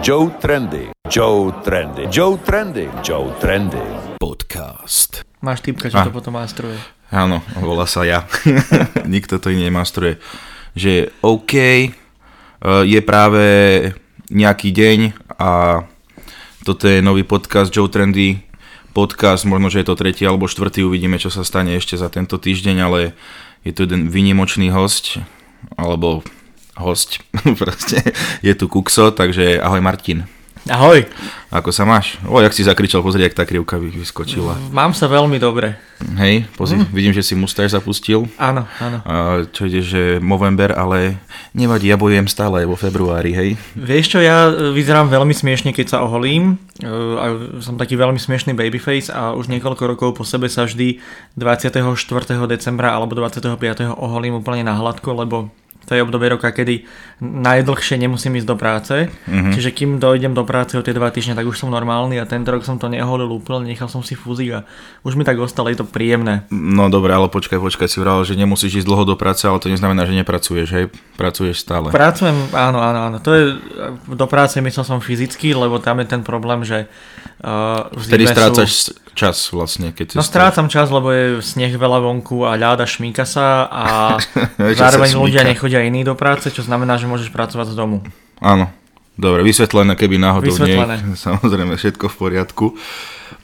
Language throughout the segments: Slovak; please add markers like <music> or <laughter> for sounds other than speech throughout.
Joe Trendy. Joe Trendy. Joe Trendy. Joe Trendy. Podcast. Máš typka, čo A. to potom mástruje. Áno, volá sa ja. <laughs> Nikto to iný nemastruje. Že OK, eh, je práve nejaký deň a toto je nový podcast Joe Trendy. Podcast, možno, že je to tretí alebo štvrtý, uvidíme, čo sa stane ešte za tento týždeň, ale je tu jeden vynimočný host, alebo host, <laughs> proste, je tu Kukso, takže ahoj Martin. Ahoj, Ako sa máš? O, jak si zakričal, pozri, jak tá krivka vy- vyskočila. mám sa veľmi dobre. Hej, pozri, vidím, že si mustač zapustil. Áno, áno. A čo ide, že Movember, ale nevadí, ja bojujem stále aj vo februári, hej. Vieš čo, ja e, vyzerám veľmi smiešne, keď sa oholím. E, A som taký veľmi smiešný babyface a už niekoľko rokov po sebe sa vždy 24. decembra alebo 25. oholím úplne na hladko, lebo to je obdobie roka, kedy najdlhšie nemusím ísť do práce. Mm-hmm. Čiže kým dojdem do práce o tie dva týždne, tak už som normálny a tento rok som to neholil úplne, nechal som si fúzik a už mi tak ostalo, je to príjemné. No dobre, ale počkaj, počkaj, si vral, že nemusíš ísť dlho do práce, ale to neznamená, že nepracuješ, hej. Pracuješ stále. Pracujem, áno, áno, áno. To je, do práce myslel som fyzicky, lebo tam je ten problém, že uh, v Vtedy strácaš sú... čas vlastne, keď No strácam čas, lebo je sneh veľa vonku a ľada šmíka sa a <laughs> Že sa zároveň ľudia nechodia iní do práce, čo znamená, že môžeš pracovať z domu. Áno, dobre, vysvetlené, keby náhodou Vysvetlené. nie, <laughs> samozrejme, všetko v poriadku.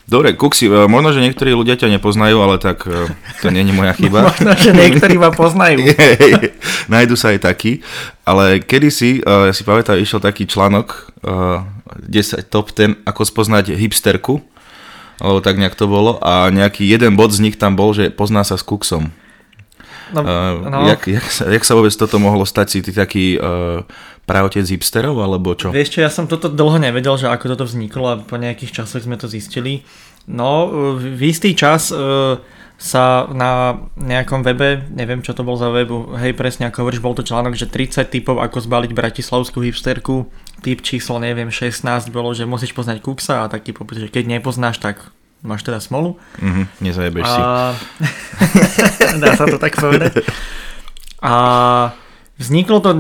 Dobre, Kuksi, e, možno, že niektorí ľudia ťa nepoznajú, ale tak e, to není moja <laughs> chyba. Možno, že niektorí ma poznajú. Jej, Nájdu sa aj takí, ale kedysi, uh, ja si pamätám, išiel taký článok uh, 10 top 10, ako spoznať hipsterku, alebo tak nejak to bolo, a nejaký jeden bod z nich tam bol, že pozná sa s kuksom. No, Uh, no, jak, jak, sa, jak sa vôbec toto mohlo stať? Si ty taký uh, pravotec hipsterov, alebo čo? Vieš čo, ja som toto dlho nevedel, že ako toto vzniklo a po nejakých časoch sme to zistili. No, v istý čas e, sa na nejakom webe, neviem čo to bol za webu, hej presne ako hovoríš, bol to článok, že 30 typov ako zbaliť bratislavskú hipsterku, typ číslo neviem 16 bolo, že musíš poznať Kuksa a taký popis, že keď nepoznáš, tak máš teda smolu. Uh-huh, nezajebeš si. A... <laughs> Dá sa to tak povedať. A vzniklo to,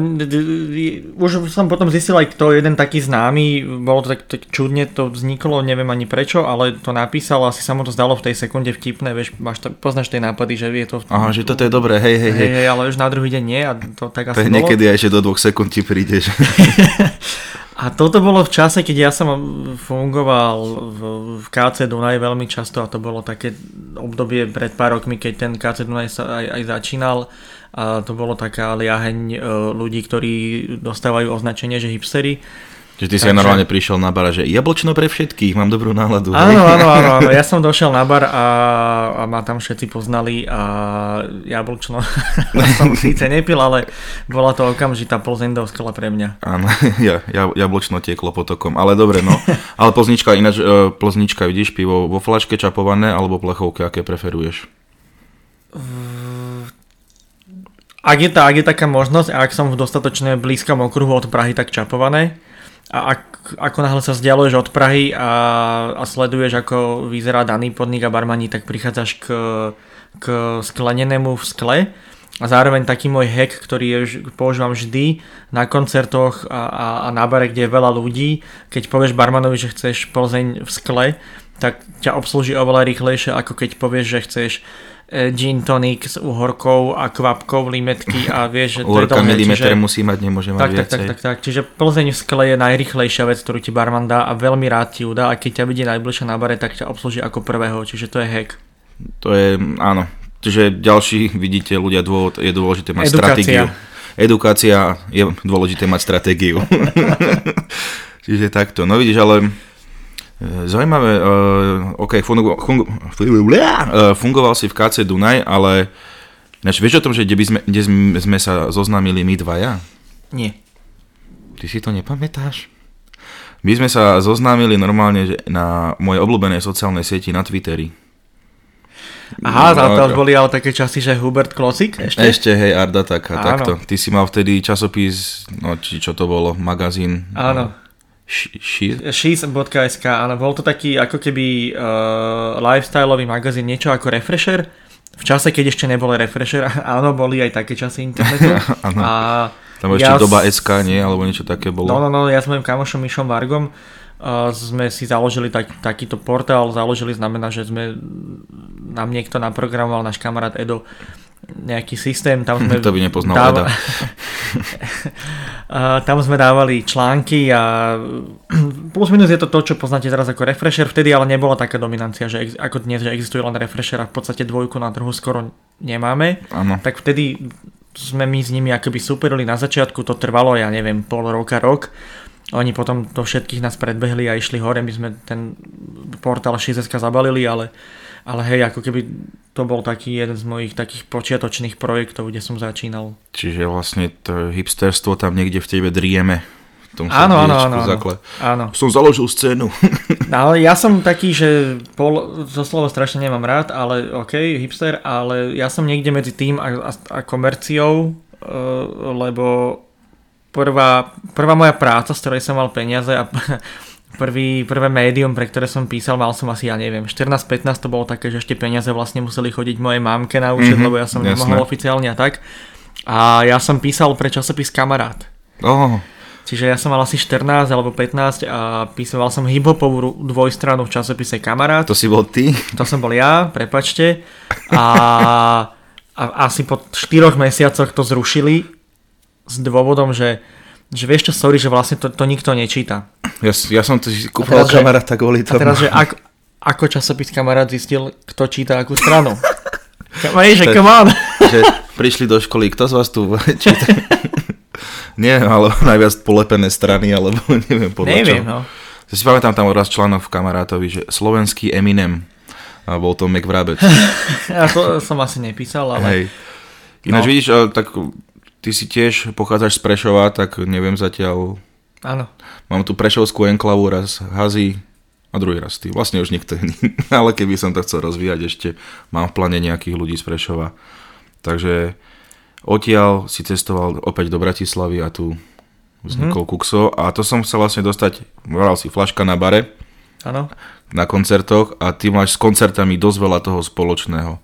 už som potom zistil aj kto, jeden taký známy, bolo to tak, tak čudne to vzniklo, neviem ani prečo, ale to napísal, asi sa mu to zdalo v tej sekunde vtipné, vieš, máš to, poznáš tie nápady, že je to... Aha, že toto je dobré, hej, hej, hej. Hej, ale už na druhý deň nie a to tak To asi je bolo. niekedy aj, že do dvoch sekúnd ti prídeš. <laughs> A toto bolo v čase, keď ja som fungoval v, v KC Dunaj veľmi často a to bolo také obdobie pred pár rokmi, keď ten KC Dunaj sa aj, aj začínal a to bolo taká liaheň e, ľudí, ktorí dostávajú označenie, že hipstery. Že ty si Takže- normálne prišiel na bara, že jablčno pre všetkých, mám dobrú náladu. Áno, áno, áno, áno. Ja <laughs> som došiel na bar a, a ma tam všetci poznali a jablčno <laughs> som síce nepil, ale bola to okamžitá Plzeň doskala pre mňa. Áno, <laughs> ja, ja, jablčno tieklo potokom, ale dobre, no. Ale plznička, ináč, e, plznička, vidíš, pivo vo flaške čapované alebo plechovke, aké preferuješ? Ak je, tá, ak je taká možnosť a ak som v dostatočne blízkom okruhu od Prahy, tak čapované. A ak, ako náhle sa vzdialuješ od Prahy a, a sleduješ, ako vyzerá daný podnik a barmaní, tak prichádzaš k, k sklenenému v skle. A zároveň taký môj hack, ktorý je, používam vždy na koncertoch a, a, a na bare, kde je veľa ľudí. Keď povieš barmanovi, že chceš Plzeň v skle, tak ťa obslúži oveľa rýchlejšie, ako keď povieš, že chceš gin tonic s uhorkou a kvapkou limetky a vieš, že to je milimeter čiže... musí mať, nemôže mať Tak, viacej. tak, tak, tak. Čiže Plzeň v skle je najrychlejšia vec, ktorú ti barman dá a veľmi rád ti ju dá a keď ťa vidí najbližšie na bare, tak ťa obslúži ako prvého, čiže to je hack. To je, áno. Čiže ďalší, vidíte, ľudia, dôvod, je dôležité mať Edukácia. stratégiu. Edukácia je dôležité mať stratégiu. <laughs> Čiže takto. No vidíš, ale e, zaujímavé, uh, ok, uh, fungoval si v KC Dunaj, ale Ináč, vieš o tom, že kde, by sme, kde sme- sa zoznámili my dvaja? Nie. Ty si to nepamätáš? My sme sa zoznámili normálne na mojej obľúbenej sociálnej sieti na Twitteri. Aha, No, no, to ako- boli ale také časy, že Hubert Klosik ešte? Ešte, hej, Arda, tak a Áno. takto. Ty si mal vtedy časopis, no či čo to bolo, magazín. Áno. Š- Sheets.sk, áno, bol to taký ako keby uh, lifestyleový magazín, niečo ako Refresher. V čase, keď ešte nebol Refresher, <laughs> áno, boli aj také časy internetu. <laughs> A Tam Tam ešte ja doba SK, nie? Alebo niečo také bolo. No, no, no, ja s mojim kamošom Mišom Vargom uh, sme si založili tak, takýto portál, založili znamená, že sme nám niekto naprogramoval, náš kamarát Edo, nejaký systém, tam sme... <laughs> To by nepoznal dáva... <laughs> tam sme dávali články a plus minus je to to, čo poznáte teraz ako refresher, vtedy ale nebola taká dominancia, že ex... ako dnes, že existuje len refresher a v podstate dvojku na trhu skoro nemáme, ano. tak vtedy sme my s nimi akoby superili. Na začiatku, to trvalo, ja neviem, pol roka, rok. Oni potom to všetkých nás predbehli a išli hore, my sme ten portál 6 zabalili, ale ale hej, ako keby to bol taký jeden z mojich takých počiatočných projektov, kde som začínal. Čiže vlastne to hipsterstvo tam niekde v tebe drieme. Tom áno, áno, áno, áno. Som založil scénu. <laughs> No, ale ja som taký, že pol, zo slovo strašne nemám rád, ale ok, hipster, ale ja som niekde medzi tým a, a, a komerciou, uh, lebo prvá, prvá moja práca, z ktorej som mal peniaze a prvý, prvé médium, pre ktoré som písal, mal som asi, ja neviem, 14-15 to bolo také, že ešte peniaze vlastne museli chodiť mojej mamke na účet, mm-hmm, lebo ja som jasné. nemohol oficiálne a tak. A ja som písal pre časopis Kamarát. Oh. Čiže ja som mal asi 14 alebo 15 a písal som hiphopovú dvojstranu v časopise Kamarát. To si bol ty? To som bol ja, prepačte. A, a asi po 4 mesiacoch to zrušili s dôvodom, že že vieš čo, sorry, že vlastne to, to nikto nečíta. Ja, ja som to kúpil kamaráta kvôli tomu. A teraz, že ako, ako časopis kamarát zistil, kto číta akú stranu. Vieš, že come on. že prišli do školy, kto z vás tu číta? <laughs> Nie, ale najviac polepené strany, alebo <laughs> neviem podľa Neviem, čo. no. Ja si pamätám tam raz článok v kamarátovi, že slovenský Eminem. A bol to Mac Vrabec. ja <laughs> to som asi nepísal, ale... Hej. Ináč no. vidíš, tak ty si tiež pochádzaš z Prešova, tak neviem zatiaľ. Áno. Mám tu Prešovskú enklavu, raz Hazy a druhý raz ty. Vlastne už nikto iný. <laughs> Ale keby som to chcel rozvíjať ešte, mám v pláne nejakých ľudí z Prešova. Takže odtiaľ si cestoval opäť do Bratislavy a tu vznikol mm-hmm. Kukso a to som chcel vlastne dostať, bral si flaška na bare, Áno. na koncertoch a ty máš s koncertami dosť veľa toho spoločného.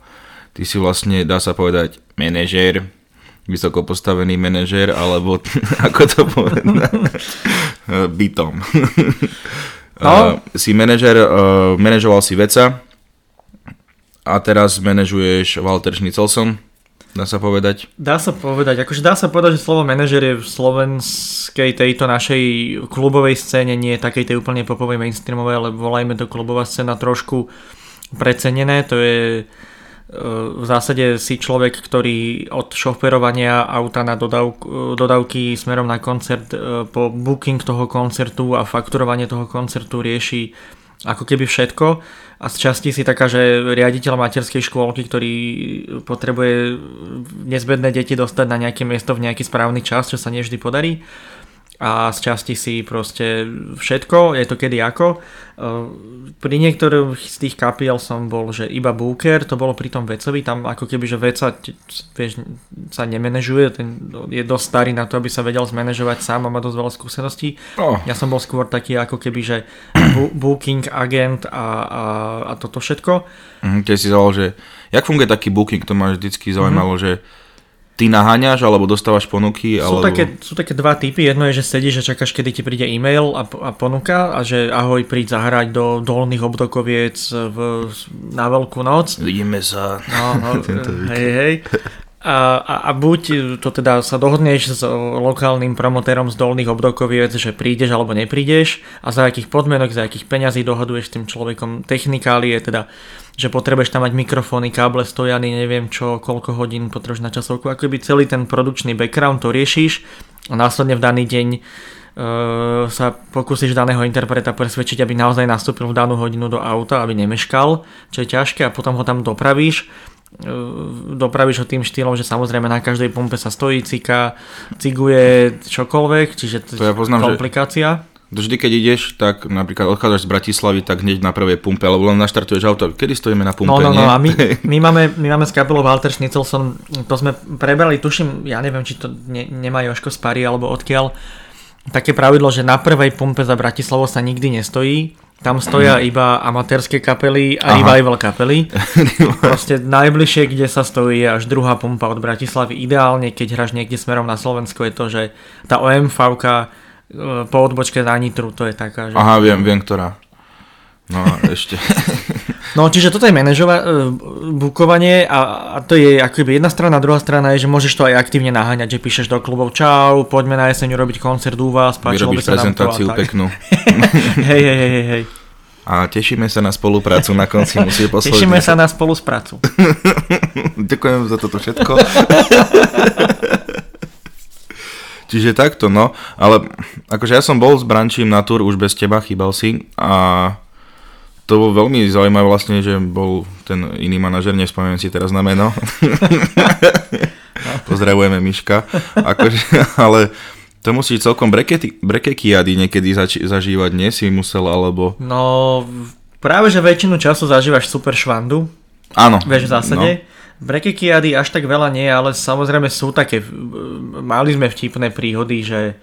Ty si vlastne, dá sa povedať, manažér, vysoko postavený manažér, alebo <laughs> ako to povedať, <laughs> bytom. No. si manažer, uh, manažoval si veca a teraz manažuješ Walter Schnitzelson, dá sa povedať? Dá sa povedať, akože dá sa povedať, že slovo manažer je v slovenskej tejto našej klubovej scéne, nie takej tej úplne popovej mainstreamovej, ale volajme to klubová scéna trošku precenené, to je v zásade si človek, ktorý od šoferovania auta na dodávku, dodávky smerom na koncert e, po booking toho koncertu a fakturovanie toho koncertu rieši ako keby všetko. A z časti si taká, že riaditeľ materskej škôlky, ktorý potrebuje nezbedné deti dostať na nejaké miesto v nejaký správny čas, čo sa nevždy podarí a z časti si proste všetko, je to kedy ako. Eh, pri niektorých z tých kapiel som bol, že iba booker, to bolo pri tom vecovi, tam ako keby, že veca vieš, sa nemenežuje, ten je dosť starý na to, aby sa vedel zmanéžovať sám a má dosť veľa skúseností. Oh. Ja som bol skôr taký ako keby, že booking agent a, a, a toto všetko. Mm, keď si zavolal, že jak funguje taký booking, to ma vždycky zaujímalo, mm-hmm. že ty naháňaš alebo dostávaš ponuky? Sú, alebo... také, sú také dva typy. Jedno je, že sedíš a čakáš, kedy ti príde e-mail a, a ponuka a že ahoj, príď zahrať do dolných obdokoviec v, na veľkú noc. Vidíme sa. No, no, <laughs> hej, hej. A, a, a buď to teda sa dohodneš s lokálnym promotérom z dolných obdokoviec, že prídeš alebo neprídeš a za akých podmienok, za akých peňazí dohoduješ s tým človekom. Technikálie, teda že potrebuješ tam mať mikrofóny, káble stojany, neviem čo, koľko hodín potrebuješ na časovku, ako by celý ten produkčný background to riešiš a následne v daný deň uh, sa pokúsiš daného interpreta presvedčiť, aby naozaj nastúpil v danú hodinu do auta, aby nemeškal, čo je ťažké a potom ho tam dopravíš. E, dopravíš ho tým štýlom, že samozrejme na každej pumpe sa stojí, cika, ciguje čokoľvek, čiže to, to ja poznám, komplikácia. Že vždy, keď ideš, tak napríklad odchádzaš z Bratislavy, tak hneď na prvej pumpe, alebo len naštartuješ auto. Kedy stojíme na pumpe? No, no, no, a my, <laughs> my, máme, my máme s kapelou Walter Schnitzelson, to sme prebrali, tuším, ja neviem, či to ne, nemá Joško z Pary, alebo odkiaľ, také pravidlo, že na prvej pumpe za Bratislavou sa nikdy nestojí, tam stoja iba amatérske kapely a Aha. revival kapely. <laughs> Proste najbližšie, kde sa stojí, je až druhá pumpa od Bratislavy. Ideálne, keď hráš niekde smerom na Slovensko, je to, že tá OMV po odbočke na Nitru, to je taká, že... Aha, viem, viem, ktorá. No, ešte. <laughs> No, čiže toto je manažova, uh, bukovanie a, a to je akoby jedna strana, druhá strana je, že môžeš to aj aktívne naháňať, že píšeš do klubov čau, poďme na jeseň urobiť koncert u vás, páčilo by sa nám to prezentáciu peknú. <laughs> hej, hej, hej, hej. A tešíme sa na spoluprácu na konci, musí <laughs> posledný. Tešíme sa na spoluprácu. <laughs> Ďakujem za toto všetko. Čiže takto, no. Ale akože ja som bol s Brančím na tur už bez teba, chýbal si. A to bolo veľmi zaujímavé vlastne, že bol ten iný manažer, nespomeniem si teraz na meno. <laughs> Pozdravujeme Miška. Akože, ale to musí celkom brekety, brekekiady niekedy zači- zažívať, nie si musel, alebo... No, práve že väčšinu času zažívaš super švandu, Áno. vieš v zásade. No. Brekekiady až tak veľa nie, ale samozrejme sú také, mali sme vtipné príhody, že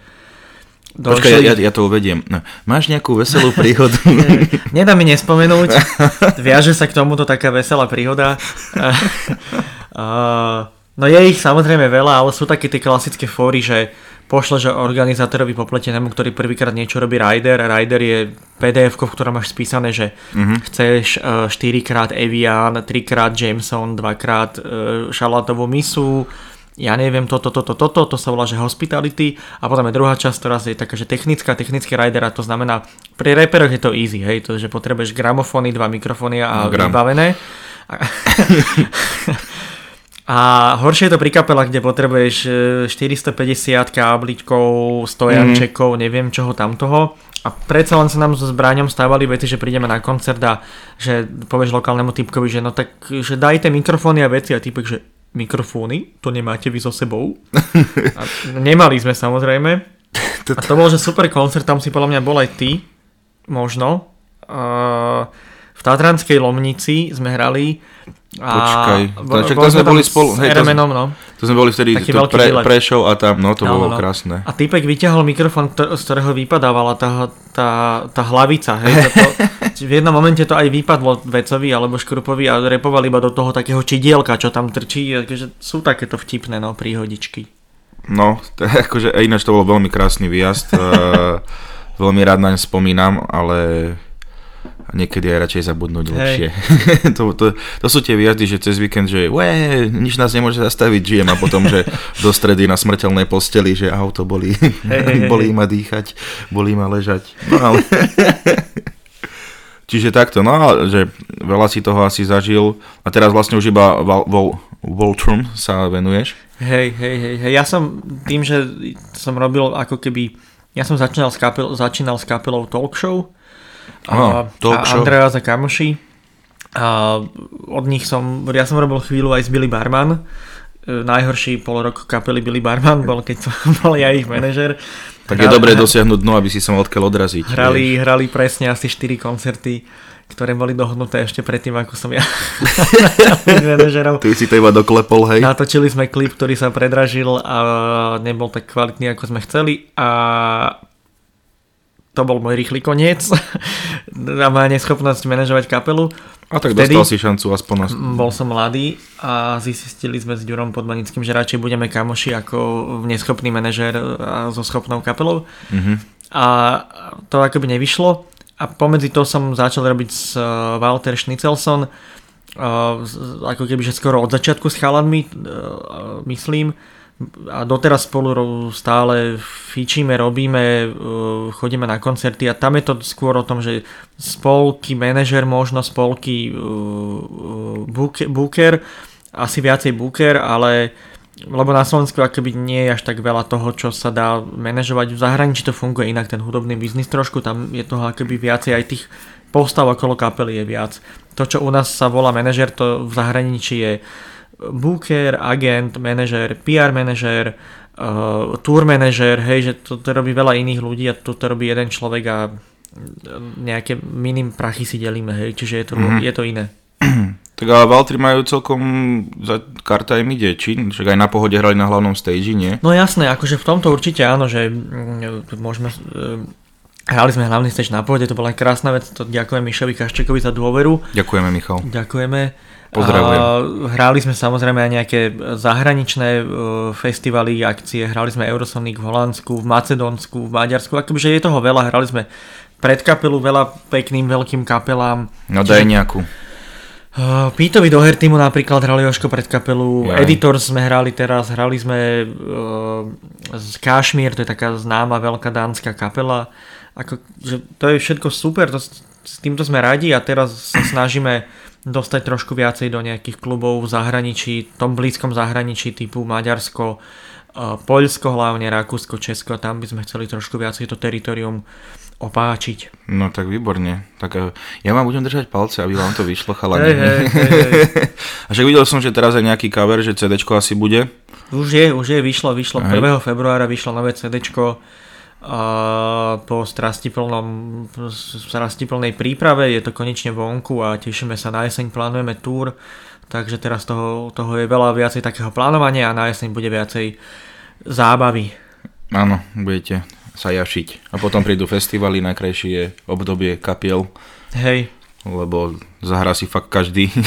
Počkaj, ja, ja, to uvediem. No, máš nejakú veselú príhodu? <laughs> Nedá mi nespomenúť, viaže sa k tomuto taká veselá príhoda. no je ich samozrejme veľa, ale sú také tie klasické fóry, že pošle, že organizátorovi popletenému, ktorý prvýkrát niečo robí rider. Rider je pdf v ktorom máš spísané, že mm-hmm. chceš 4 krát Evian, 3 krát Jameson, 2 krát šalátovú misu, ja neviem, toto, toto, toto, to sa volá, že hospitality a potom je druhá časť, ktorá je taká, že technická, technický rider a to znamená, pri reperoch je to easy, hej, to, že potrebuješ gramofóny, dva mikrofóny a Gram. vybavené. A, <laughs> a horšie je to pri kapelách, kde potrebuješ e, 450 kábličkov, stojančekov, mm. neviem čoho tamtoho. A predsa len sa nám so zbraňom stávali veci, že prídeme na koncert a že povieš lokálnemu typkovi, že no tak, že dajte mikrofóny a veci a typek, že mikrofóny, to nemáte vy so sebou. <laughs> A nemali sme samozrejme. A to bol, že super koncert, tam si podľa mňa bol aj ty, možno. Uh, v Tatranskej Lomnici sme hrali. A Počkaj, boli tam sme boli spolu, hej, to no. To sme boli vtedy Taký to pre, prešov a tam, no to No, bolo no, krásne. A typek vyťahol mikrofón, z ktorého vypadávala tá, tá, tá hlavica. Hej, to, to, <laughs> v jednom momente to aj vypadlo Vecovi alebo Škrupovi a repovali iba do toho takého čidielka, čo tam trčí. Takže sú takéto vtipné no, príhodičky. No, to akože, ináč to bol veľmi krásny výjazd. <laughs> eh, veľmi rád naň spomínam, ale niekedy aj radšej zabudnúť Hej. lepšie. <laughs> to, to, to sú tie výjazdy, že cez víkend, že ué, nič nás nemôže zastaviť, žijem a potom, že <laughs> do stredy na smrteľnej posteli, že auto hej. <laughs> bolí ma dýchať, bolí ma ležať. No ale... Čiže takto, no že veľa si toho asi zažil a teraz vlastne už iba Vol, Vol, Voltrum sa venuješ. Hej, hej, hej, hej. Ja som tým, že som robil ako keby... Ja som začínal s, kapel, začínal s kapelou Talk Show. Aha, a Show. Andreas a kamoši. A od nich som... Ja som robil chvíľu aj s Billy Barman. E, Najhorší pol rok kapely Billy Barman bol, keď som <laughs> bol ja ich manažer. Tak je dobré dosiahnuť dno, aby si sa mal odkiaľ odraziť. Hrali, hrali presne asi 4 koncerty, ktoré boli dohodnuté ešte predtým, ako som ja <laughs> <laughs> manažerom. Ty si to iba doklepol, hej? Natočili sme klip, ktorý sa predražil a nebol tak kvalitný, ako sme chceli a to bol môj rýchly koniec <laughs> a má neschopnosť manažovať kapelu. A tak Vtedy- dostal si šancu aspoň na... Bol som mladý a zistili sme s Ďurom Podmanickým, že radšej budeme kamoši ako neschopný manažér a so schopnou kapelou. Mhm. A to akoby nevyšlo. A pomedzi to som začal robiť s uh, Walter Schnitzelson, z- ako keby že skoro od začiatku s chalanmi, myslím. A doteraz spolu stále fičíme, robíme, uh, chodíme na koncerty a tam je to skôr o tom, že spolky, manažer možno, spolky, uh, uh, booker, asi viacej booker, ale lebo na Slovensku akoby nie je až tak veľa toho, čo sa dá manažovať. V zahraničí to funguje inak, ten hudobný biznis trošku, tam je toho akoby viacej aj tých postav okolo kapely je viac. To, čo u nás sa volá manažer, to v zahraničí je booker, agent, manažer, PR manažer, uh, tour manažer, hej, že to, to robí veľa iných ľudí a to, to robí jeden človek a nejaké minim prachy si delíme, hej, čiže je to, mm-hmm. je to iné. <clears throat> Tak ale Valtry majú celkom za karta im ide, či? Však aj na pohode hrali na hlavnom stage, nie? No jasné, akože v tomto určite áno, že mm, môžeme... e, Hrali sme hlavný stage na pôde, to bola krásna vec, to ďakujem Mišovi Kaščekovi za dôveru. Ďakujeme, Michal. Ďakujeme. Pozdravujem. A hrali sme samozrejme aj nejaké zahraničné e, festivaly, akcie, hrali sme Eurosonic v Holandsku, v Macedónsku, v Maďarsku, akože je toho veľa, hrali sme pred kapelu veľa pekným veľkým kapelám. No daj nejakú. Uh, Pítovi do Hertimu napríklad hrali Joško pred kapelu, Jaj. Editors sme hrali teraz, hrali sme uh, z Kashmir, to je taká známa veľká dánska kapela. Ako, že to je všetko super, to, s týmto sme radi a teraz sa snažíme dostať trošku viacej do nejakých klubov v zahraničí, tom blízkom zahraničí typu Maďarsko, uh, Poľsko hlavne, Rakúsko, Česko, tam by sme chceli trošku viacej to teritorium opáčiť. No tak výborne. Tak eh, ja vám budem držať palce, aby vám to vyšlo, chalani. Hej, hej, hej, hej. <laughs> A však videl som, že teraz je nejaký cover, že CDčko asi bude. Už je, už je, vyšlo, vyšlo. Hej. 1. februára vyšlo nové CDčko a po strastiplnom, strastiplnej príprave je to konečne vonku a tešíme sa na jeseň, plánujeme túr, takže teraz toho, toho je veľa viacej takého plánovania a na jeseň bude viacej zábavy. Áno, budete sa jašiť. A potom prídu festivaly, najkrajšie je obdobie kapiel, Hej, lebo zahrá si fakt každý. <laughs>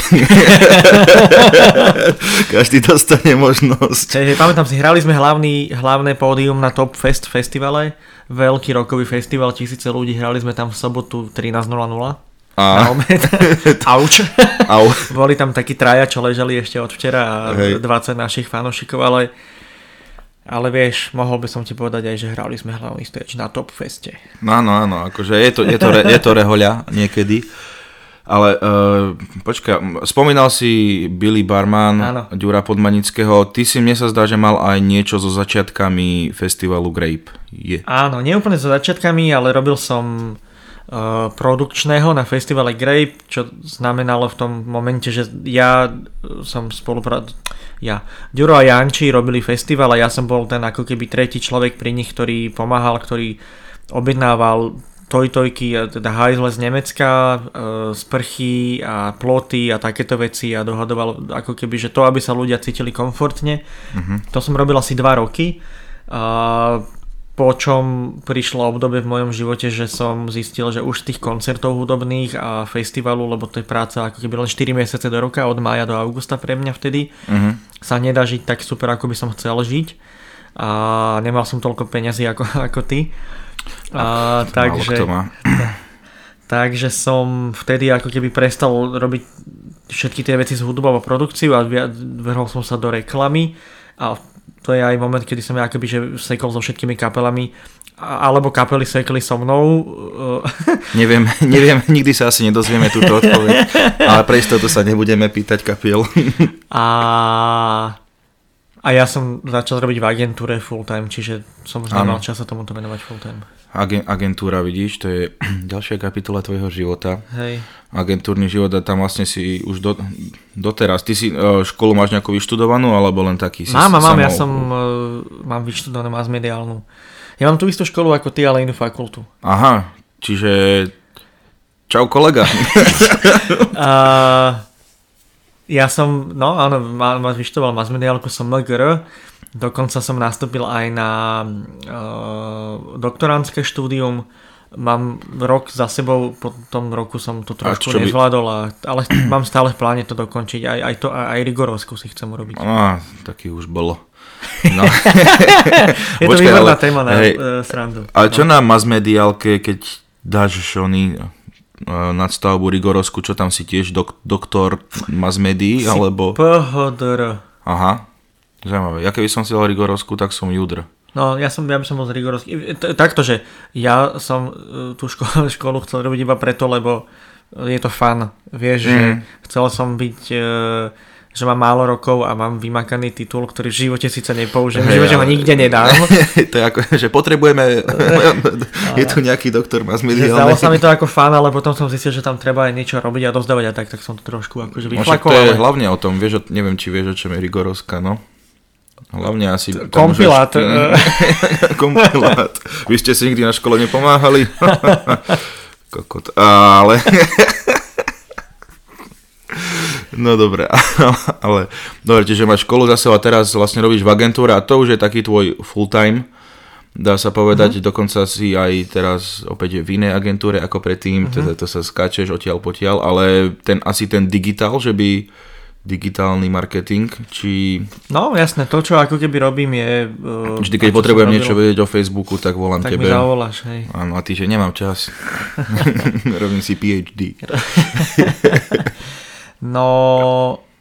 každý dostane možnosť. hej, pamätám si, hrali sme hlavný, hlavné pódium na Top Fest festivale, veľký rokový festival, tisíce ľudí, hrali sme tam v sobotu 13.00 na A. <laughs> Auč. au. <laughs> Boli tam takí traja, čo ležali ešte od včera a Hej. 20 našich fanúšikov, ale, ale vieš, mohol by som ti povedať aj, že hrali sme hlavný stage na Top Feste. No áno, áno, akože je to, je to, re, je to rehoľa niekedy. Ale uh, počkaj, spomínal si Billy Barman, Áno. Ďura Podmanického. Ty si mne sa zdá, že mal aj niečo so začiatkami festivalu Grape. Je. Áno, neúplne so začiatkami, ale robil som uh, produkčného na festivale Grape, čo znamenalo v tom momente, že ja som spolupra... Ja. Ďuro a Janči robili festival a ja som bol ten ako keby tretí človek pri nich, ktorý pomáhal, ktorý objednával tojtojky, teda hajzle z Nemecka, e, sprchy a ploty a takéto veci a dohadoval ako keby, že to, aby sa ľudia cítili komfortne. To som robil asi dva roky. A po čom prišlo obdobie v mojom živote, že som zistil, že už z tých koncertov hudobných a festivalu, lebo to je práca ako keby len 4 mesiace do roka, od mája do augusta pre mňa vtedy, Uh-huh. sa nedá žiť tak super, ako by som chcel žiť a nemal som toľko peňazí ako, <laughs> ako ty. A, takže, <clears throat> takže som vtedy ako keby prestal robiť všetky tie veci s hudbou a produkciu a vrhol som sa do reklamy a to je aj moment, kedy som ja akoby že sekol so všetkými kapelami alebo kapely sekli so mnou. <laughs> Neviem, neviem, nikdy sa asi nedozvieme túto odpoveď, ale pre istotu sa nebudeme pýtať kapiel. <laughs> A, a ja som začal robiť v agentúre full time, čiže som už nemal čas sa tomuto venovať full time. Agen, agentúra, vidíš, to je <clears throat> ďalšia kapitola tvojho života. Hej. Agentúrny život a tam vlastne si už do, doteraz. Ty si e, školu máš nejakú vyštudovanú, alebo len taký si Mám, mám, samo- ja som, uh, mám vyštudovanú mass mediálnu. Ja mám tú istú školu ako ty, ale inú fakultu. Aha, čiže... Čau kolega. <laughs> <laughs> A ja som, no áno, ma, ma vyštudoval mass mediálku, som MGR, dokonca som nastúpil aj na uh, doktorantské štúdium, mám rok za sebou, po tom roku som to trošku by- nezvládol, a, ale <clears throat> mám stále v pláne to dokončiť, aj, aj to, aj Rigorovsku si chcem urobiť. Á, taký už bolo. <laughs> No. Je to Počkaj, výborná ale- téma na hej, uh, srandu. Ale čo na mass mediálke, keď dáš šony nadstavbu Rigorovsku, čo tam si tiež dok- doktor médií, alebo... PHDR. Aha, zaujímavé. Ja keby som si dal Rigorovsku, tak som Judr. No, ja, som, ja by som bol z rigorovský. Takto, že ja som e, tú školu, <laughs> školu chcel robiť iba preto, lebo je to fan. Vieš, mm. že chcel som byť, e, že mám málo rokov a mám vymakaný titul, ktorý v živote síce nepoužijem, v Hej, živote ho ale- nikde nedám. <laughs> to je ako, že potrebujeme... <laughs> je tu nejaký doktor mass Že Zdalo sa mi to ako fan, ale potom som zistil, že tam treba aj niečo robiť a dozdávať a tak, tak som to trošku akože No však to vyflakoval. je ale- hlavne o tom, vieš, neviem, či vieš, o čom je Rigorovská, no. Hlavne asi... tam, Kompilát. že- <laughs> Kompilát. Vy ste si nikdy na škole nepomáhali? Kokot. Ale... No dobre, <laughs> ale dobre, čiže máš školu zase a teraz vlastne robíš v agentúre a to už je taký tvoj full time dá sa povedať, uh-huh. dokonca si aj teraz opäť v inej agentúre ako predtým, uh-huh. teda to sa skáčeš odtiaľ potiaľ, ale ten asi ten digitál, že by digitálny marketing, či... No jasné, to čo ako keby robím je... Uh, Vždy keď potrebujem niečo vedieť o Facebooku, tak volám tak tebe. Tak mi zavoláš, hej. Áno, a ty, že nemám čas. <laughs> <laughs> robím si PhD. No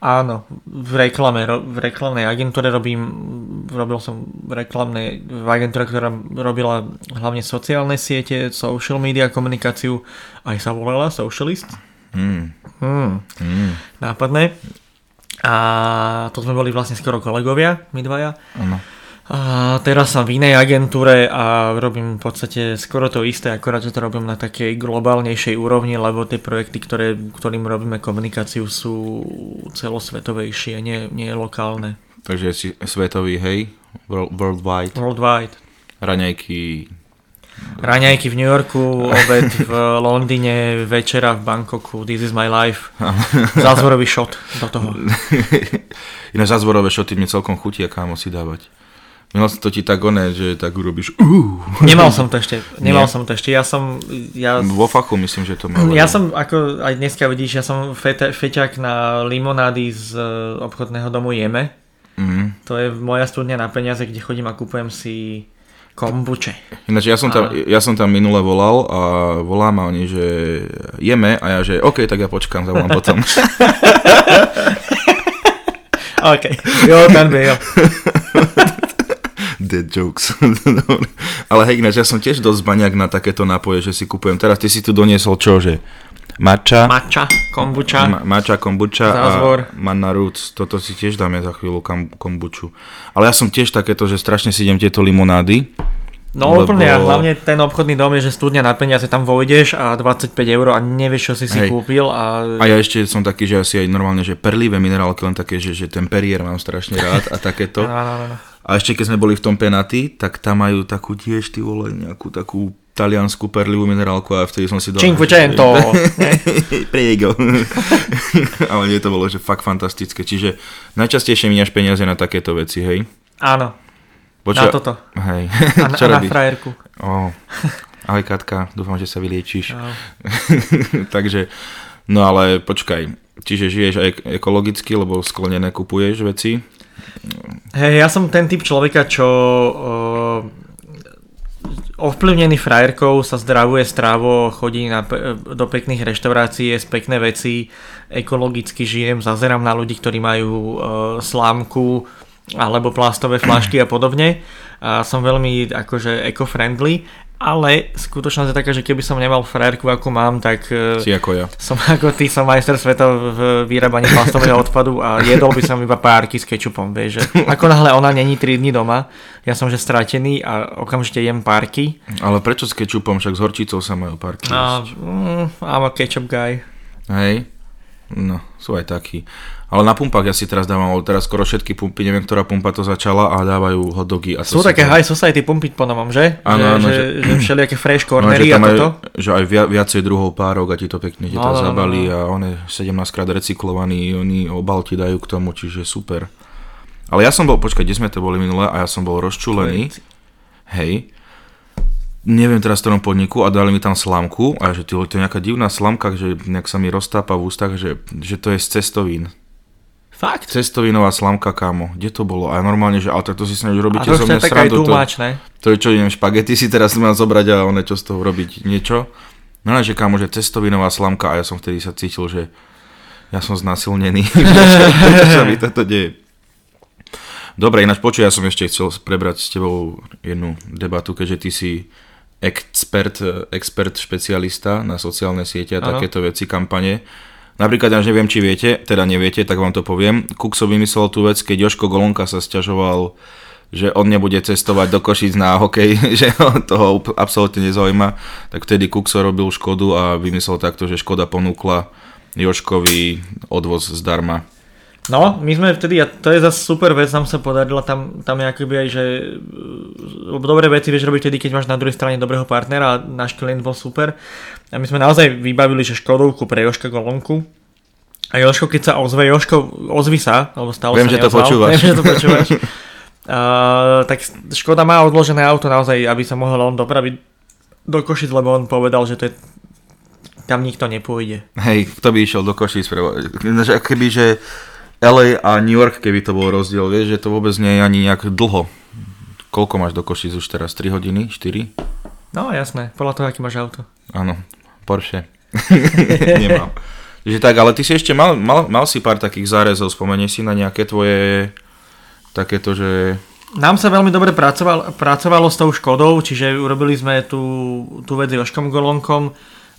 áno, v reklame, v reklamnej agentúre robím, robil som reklamnej, v agentúre, ktorá robila hlavne sociálne siete, social media komunikáciu, aj sa volala Socialist. Hmm. Hmm. Nápadné. A to sme boli vlastne skoro kolegovia, my dvaja. Ano. A teraz som v inej agentúre a robím v podstate skoro to isté, akorát, že to robím na takej globálnejšej úrovni, lebo tie projekty, ktoré, ktorým robíme komunikáciu sú celosvetovejšie, nie, nie lokálne. Takže si svetový, hej? Worldwide. Worldwide. Raňajky, Raňajky v New Yorku, obed v Londýne, večera v Bangkoku, this is my life. <laughs> Zázvorový shot do toho. Iné zázvorové šoty mi celkom chutia, kámo si dávať. Minul som to ti tak oné, že tak urobíš uh. Nemal som to ešte, <laughs> nemal Nie? som to ešte, ja som... Ja, Vo fachu myslím, že to mal. Ja som, ako aj dneska vidíš, ja som fete, feťak na limonády z e, obchodného domu Jeme. Mm. To je moja studňa na peniaze, kde chodím a kúpujem si kombuče. Ináč ja som, tam, ja som tam minule volal a volám a oni, že jeme a ja, že OK, tak ja počkám, zavolám <laughs> potom. <laughs> OK, jo, ten by, jo. Dead jokes. <laughs> Ale hej, ináč ja som tiež dosť baňak na takéto nápoje, že si kupujem. Teraz ty si tu doniesol čo, že Mača. Mača, kombuča. Ma, mača, kombuča Zázvor. a manna roots. Toto si tiež dáme za chvíľu kam, kombuču. Ale ja som tiež takéto, že strašne si idem tieto limonády. No lebo... úplne a hlavne ten obchodný dom je, že studňa na peniaze tam vojdeš a 25 eur a nevieš, čo si si Hej. kúpil. A... a ja ešte som taký, že asi aj normálne, že perlivé minerálky, len také, že, že ten perier mám strašne rád a takéto. no, no, no. A ešte keď sme boli v tom penaty, tak tam majú takú tiež, ty vole, nejakú takú taliansku perlivú minerálku a vtedy som si dal... Cinquecento! <laughs> Priego. <laughs> Ale nie to bolo, že fakt fantastické. Čiže najčastejšie miniaš peniaze na takéto veci, hej? Áno. Poča... Na toto. Hej. A na, <laughs> Čo a na frajerku. Oh. Ahoj Katka, dúfam, že sa vyliečíš. Takže, no ale počkaj, čiže žiješ aj ekologicky, lebo sklenené kupuješ veci? Hej, ja som ten typ človeka, čo uh, ovplyvnený frajerkou sa zdravuje strávo, chodí na, do pekných reštaurácií, z pekné veci, ekologicky žijem, zazerám na ľudí, ktorí majú e, slámku alebo plastové flašky a podobne. A som veľmi akože eco-friendly ale skutočnosť je taká, že keby som nemal frajerku, ako mám, tak e, si ako ja. som <laughs> ako ty, som majster sveta v vyrábaní plastového odpadu a jedol by som iba párky s kečupom, vieš, že <laughs> ako náhle ona není 3 dní doma, ja som že stratený a okamžite jem párky. Ale prečo s kečupom, však s horčicou sa majú párky no, mm, I'm a ketchup guy. Hej, no, sú aj takí. Ale na pumpách ja si teraz dávam, teraz skoro všetky pumpy, neviem, ktorá pumpa to začala a dávajú hotdogy. A Sú také high society pumpy po novom, že? Áno, áno. Že, že, že všelijaké fresh cornery no, a toto? Aj, že aj viacej druhov párok a ti to pekne ti no, to no, zabali no, no. a on je 17 krát recyklovaný, oni obal ti dajú k tomu, čiže super. Ale ja som bol, počkaj, kde sme to boli minule a ja som bol rozčulený. Hej, neviem teraz v ktorom podniku a dali mi tam slamku a že to je nejaká divná slamka, že nejak sa mi roztápa v ústach, že, že to je z cestovín. Fakt? Cestovinová slamka, kámo. Kde to bolo? A normálne, že ale to si snažíš robiť zo mňa srandu. To, to, je čo, idem špagety si teraz mám zobrať a one čo z toho robiť niečo. No že kámo, že cestovinová slamka a ja som vtedy sa cítil, že ja som znasilnený. čo <laughs> sa mi toto deje. Dobre, ináč počuj, ja som ešte chcel prebrať s tebou jednu debatu, keďže ty si expert, expert špecialista na sociálne siete a ano. takéto veci, kampane. Napríklad, ja neviem, či viete, teda neviete, tak vám to poviem. Kukso vymyslel tú vec, keď Joško Golonka sa sťažoval, že on nebude cestovať do Košic na hokej, <laughs> že toho absolútne nezaujíma, tak vtedy Kukso robil škodu a vymyslel takto, že Škoda ponúkla Joškovi odvoz zdarma. No, my sme vtedy, a to je zase super vec, nám sa podarila, tam, tam je akoby aj, že e, dobré veci vieš robiť vtedy, keď máš na druhej strane dobrého partnera a náš klient bol super. A my sme naozaj vybavili, že Škodovku pre Joška Golonku. A Joško, keď sa ozve, Joško, ozvi sa, alebo stále Viem, sa že to počúvaš. Viem, že to počúvaš. <laughs> Uh, tak Škoda má odložené auto naozaj, aby sa mohol on dopraviť do Košic, lebo on povedal, že to je tam nikto nepôjde. Hej, kto by išiel do Košic? Keby, že LA a New York, keby to bol rozdiel, vieš, že to vôbec nie je ani nejak dlho. Koľko máš do Košic už teraz? 3 hodiny? 4? No jasné, podľa toho, aký máš auto. Áno, Porsche. <laughs> Nemám. Že tak, ale ty si ešte mal, mal, mal si pár takých zárezov, spomenieš si na nejaké tvoje takéto, že... Nám sa veľmi dobre pracoval, pracovalo s tou Škodou, čiže urobili sme tú, tú vec Joškom Golonkom,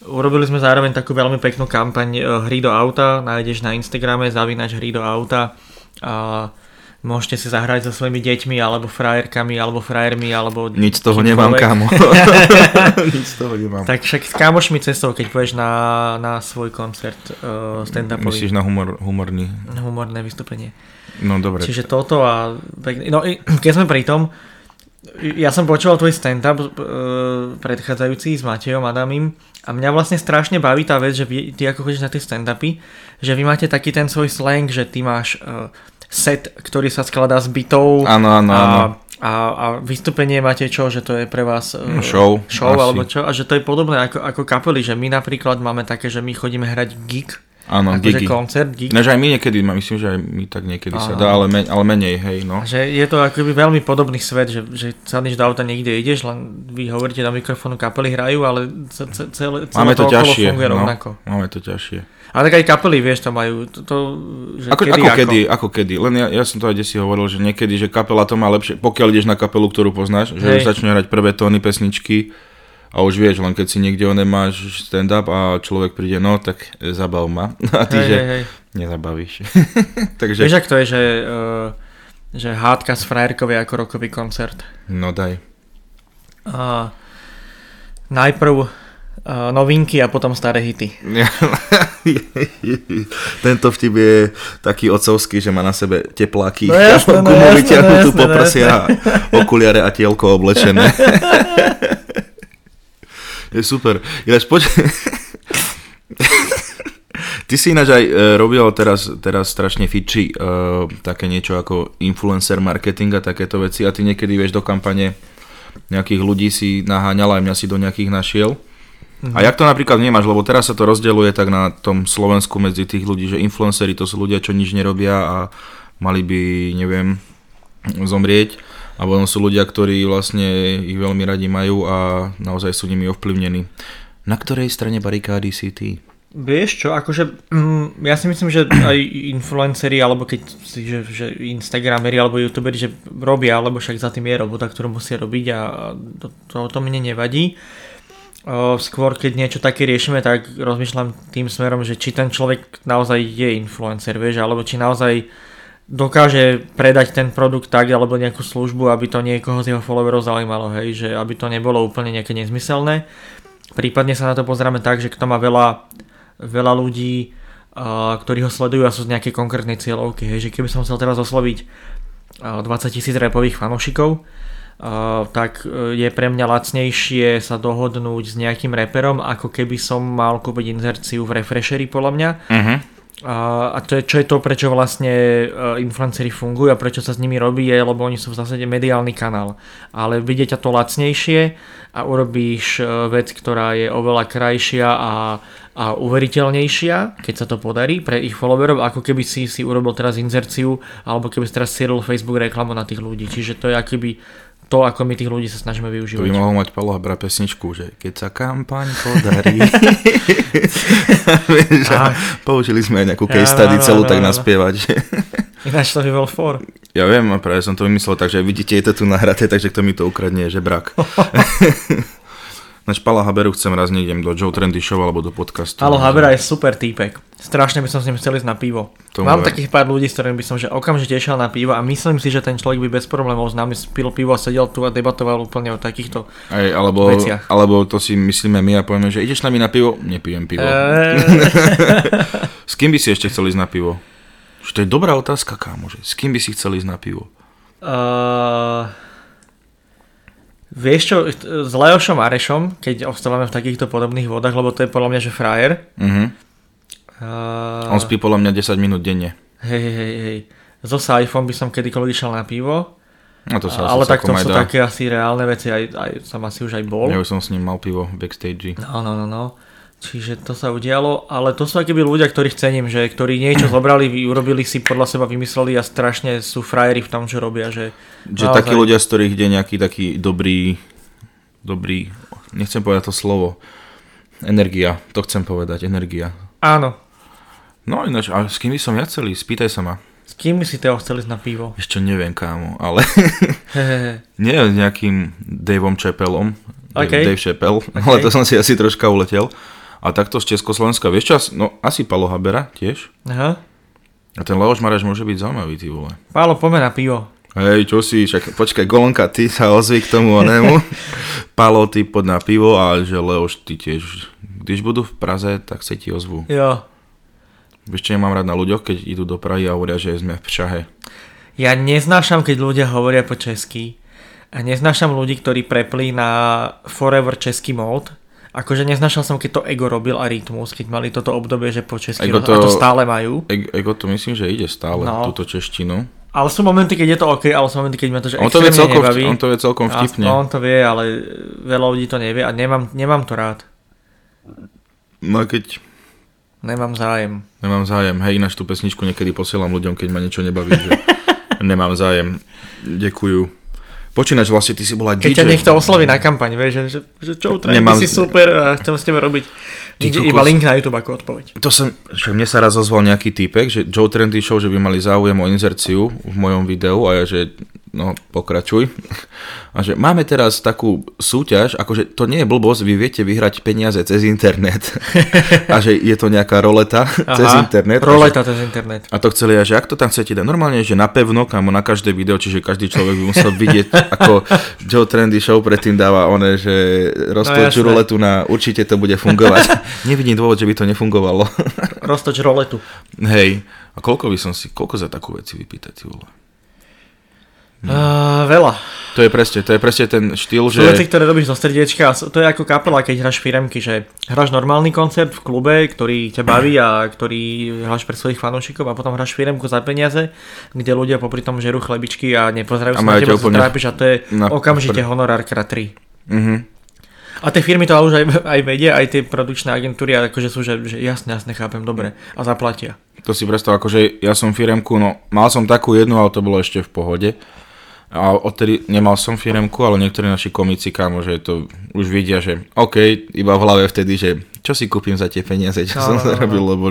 urobili sme zároveň takú veľmi peknú kampaň eh, Hry do auta, nájdeš na Instagrame zavinač Hry do auta a Môžete si zahrať so svojimi deťmi, alebo frajerkami, alebo frajermi, alebo... Nič z toho nemám, kámo. <laughs> Nič z toho nemám. Tak však s kámošmi cestou, keď pôjdeš na, na svoj koncert uh, stand-upový. Myslíš na humor, humorný? Humorné vystúpenie. No dobre. Čiže toto a... No keď sme pri tom, ja som počúval tvoj stand-up uh, predchádzajúci s Matejom Adamim a mňa vlastne strašne baví tá vec, že vy, ty ako chodíš na tie stand-upy, že vy máte taký ten svoj slang, že ty máš uh, set, ktorý sa skladá z bytov. Áno, áno, áno. A, a vystúpenie máte čo, že to je pre vás uh, show, show alebo čo? A že to je podobné ako, ako kapely, že my napríklad máme také, že my chodíme hrať gig, Áno, akože koncert, gig. Než aj my niekedy, myslím, že aj my tak niekedy Áno. sa dá, ale, men, ale menej, hej, no. Že je to akoby veľmi podobný svet, že, že sadneš do auta, niekde ideš, len vy hovoríte do mikrofónu, kapely hrajú, ale celé, celé Máme to, to ťažšie, funguje no, rovnako. Máme to ťažšie. Ale tak aj kapely, vieš, to majú. To, to, že ako, kedy, ako, ako kedy, ako kedy. Len ja, ja som to aj desi hovoril, že niekedy, že kapela to má lepšie, pokiaľ ideš na kapelu, ktorú poznáš, že začne hrať prvé tóny pesničky a už vieš, len keď si niekde oné máš stand-up a človek príde, no tak zabav ma. <laughs> A ty, hej, že hej, hej. nezabavíš. <laughs> Takže... Vieš, ak to je, že, uh, že hádka s frajerkou je ako rokový koncert. No daj. Uh, najprv Uh, novinky a potom staré hity. <laughs> Tento vtip je taký ocovský, že má na sebe tepláky, no jasné, no jasné, no poprsia, no okuliare a tielko oblečené. Je super. Ináč poď... <laughs> Ty si ináč aj uh, robil teraz, teraz strašne fiči uh, také niečo ako influencer marketing a takéto veci a ty niekedy vieš do kampane nejakých ľudí si naháňal aj mňa si do nejakých našiel. Uh-huh. A jak to napríklad nemáš, lebo teraz sa to rozdeľuje tak na tom Slovensku medzi tých ľudí, že influenceri to sú ľudia, čo nič nerobia a mali by, neviem, zomrieť. A potom sú ľudia, ktorí vlastne ich veľmi radi majú a naozaj sú nimi ovplyvnení. Na ktorej strane barikády si ty? Vieš čo, akože mm, ja si myslím, že aj influenceri, alebo keď že, že Instagrameri alebo youtuberi, že robia, alebo však za tým je robota, ktorú musia robiť a to, to, to mne nevadí skôr keď niečo také riešime, tak rozmýšľam tým smerom, že či ten človek naozaj je influencer, vieš, alebo či naozaj dokáže predať ten produkt tak, alebo nejakú službu, aby to niekoho z jeho followerov zaujímalo, hej, že aby to nebolo úplne nejaké nezmyselné. Prípadne sa na to pozrieme tak, že kto má veľa, veľa ľudí, uh, ktorí ho sledujú a sú z nejakej konkrétnej cieľovky, hej, že keby som chcel teraz osloviť uh, 20 tisíc repových fanúšikov, Uh, tak uh, je pre mňa lacnejšie sa dohodnúť s nejakým reperom, ako keby som mal kúpiť inzerciu v refresheri podľa mňa. Uh-huh. A to je, čo je to, prečo vlastne uh, influenceri fungujú a prečo sa s nimi robí, je, lebo oni sú v zásade mediálny kanál. Ale vidie ťa to lacnejšie a urobíš uh, vec, ktorá je oveľa krajšia a, a uveriteľnejšia, keď sa to podarí pre ich followerov, ako keby si si urobil teraz inzerciu, alebo keby si teraz sieril Facebook reklamu na tých ľudí. Čiže to je akoby to, ako my tých ľudí sa snažíme využívať. To by mohol mať Palo Habra pesničku, že keď sa kampaň podarí. <laughs> použili sme aj nejakú case study celú tak naspievať. Ináč to by bol for. Ja viem, a práve som to vymyslel, takže vidíte, je to tu nahraté, takže kto mi to ukradne, že brak. <laughs> Na Špala Haberu chcem raz niekde do Joe Trendy Show alebo do podcastu. Palo Habera je super týpek. Strašne by som s ním chcel ísť na pivo. To Mám takých pár ľudí, s ktorými by som že okamžite išiel na pivo a myslím si, že ten človek by bez problémov s nami spil pivo a sedel tu a debatoval úplne o takýchto Aj, alebo, veciach. Alebo to si myslíme my a povieme, že ideš s nami na pivo? Nepijem pivo. E... <laughs> s kým by si ešte chcel ísť na pivo? Že to je dobrá otázka, kámože. S kým by si chcel ísť na pivo? Uh... Vieš čo, s Leošom Arešom, keď ostávame v takýchto podobných vodách, lebo to je podľa mňa, že frajer. Uh-huh. Uh, On spí podľa mňa 10 minút denne. Hej, hej, hej. So Saifom by som kedykoľvek išiel na pivo. No to sa ale asi tak to celkom aj sú dá. také asi reálne veci, aj, aj som asi už aj bol. Ja už som s ním mal pivo backstage. No, no, no, no. Čiže to sa udialo, ale to sú akýby ľudia, ktorých cením, že ktorí niečo zobrali, urobili si podľa seba, vymysleli a strašne sú frajeri v tom, čo robia. Že, Že naozaj- takí ľudia, z ktorých ide nejaký taký dobrý, dobrý, nechcem povedať to slovo, energia, to chcem povedať, energia. Áno. No ináč, a s kým by som ja celý? Spýtaj sa ma. S kým by si Teo chceli ísť na pivo? Ešte neviem kámo, ale <laughs> nie s nejakým Daveom Chappellom, OK. Dave, Chappell, ale to som si asi troška uletel. A takto z Československa, vieš čo, as- no asi Palo Habera tiež. Aha. A ten Leoš Maraš môže byť zaujímavý, ty vole. Pálo, poďme na pivo. Hej, čo si, však počkaj, Golonka, ty sa ozvi k tomu onému. <laughs> Palo, ty pod na pivo a že Leoš, ty tiež. Když budú v Praze, tak sa ti ozvu. Jo. Vieš, čo nemám rád na ľuďoch, keď idú do Prahy a hovoria, že sme v Prahe. Ja neznášam, keď ľudia hovoria po česky. A neznášam ľudí, ktorí prepli na forever český mód. Akože neznášal som, keď to Ego robil a Rytmus, keď mali toto obdobie, že po česky Ego to- a to stále majú. Ego to myslím, že ide stále, No. túto češtinu. Ale sú momenty, keď je to OK, ale sú momenty, keď ma to že On to, vie celkom, nebaví. on to vie celkom A- vtipne. No, on to vie, ale veľa ľudí to nevie a nemám, nemám to rád. No a keď Nemám zájem. nemám zájem, hej, ináč tú pesničku niekedy posielam ľuďom, keď ma niečo nebaví, že <laughs> nemám zájem. Ďakujú. Počínač, vlastne ty si bola Keď DJ. ťa niekto osloví na kampaň, vieš, že, že, čo, Trent, Nemám- si super a chcem s tebe robiť. Ty kokos. iba link na YouTube ako odpoveď. To som, že mne sa raz ozval nejaký týpek, že Joe Trendy Show, že by mali záujem o inzerciu v mojom videu a ja, že no pokračuj. A že máme teraz takú súťaž, akože to nie je blbosť, vy viete vyhrať peniaze cez internet. <laughs> a že je to nejaká roleta cez internet. A že- Roleta cez internet. A to chceli, a že ak to tam chcete dať normálne, že napevno, kamo na každé video, čiže každý človek by musel vidieť, <laughs> ako Joe Trendy Show predtým dáva one, že roztočú jasné. roletu na určite to bude fungovať. <laughs> Nevidím dôvod, že by to nefungovalo. Roztoč roletu. Hej, a koľko by som si, koľko za takú vec si vypýtať, vole? Uh, veľa. To je presne, to je presne ten štýl, Sú veci, že... ktoré robíš zo srdiečka. To je ako kapela, keď hráš firemky, že hráš normálny koncert v klube, ktorý ťa baví a ktorý hráš pre svojich fanúšikov a potom hráš firemku za peniaze, kde ľudia popri tom žerú chlebičky a nepozerajú sa na teba, úplne trápiš a to je na- okamžite honorár krát 3. Mhm. A tie firmy to už aj, <laughs> aj vedia, aj tie produkčné agentúry, a akože sú, že, že jasne, jasne, chápem, dobre. A zaplatia. To si predstav, akože ja som firemku, no mal som takú jednu, ale to bolo ešte v pohode. A odtedy nemal som firemku, ale niektorí naši komici, kámo, že to už vidia, že OK, iba v hlave vtedy, že čo si kúpim za tie peniaze, čo No, som no, no, zarobil, lebo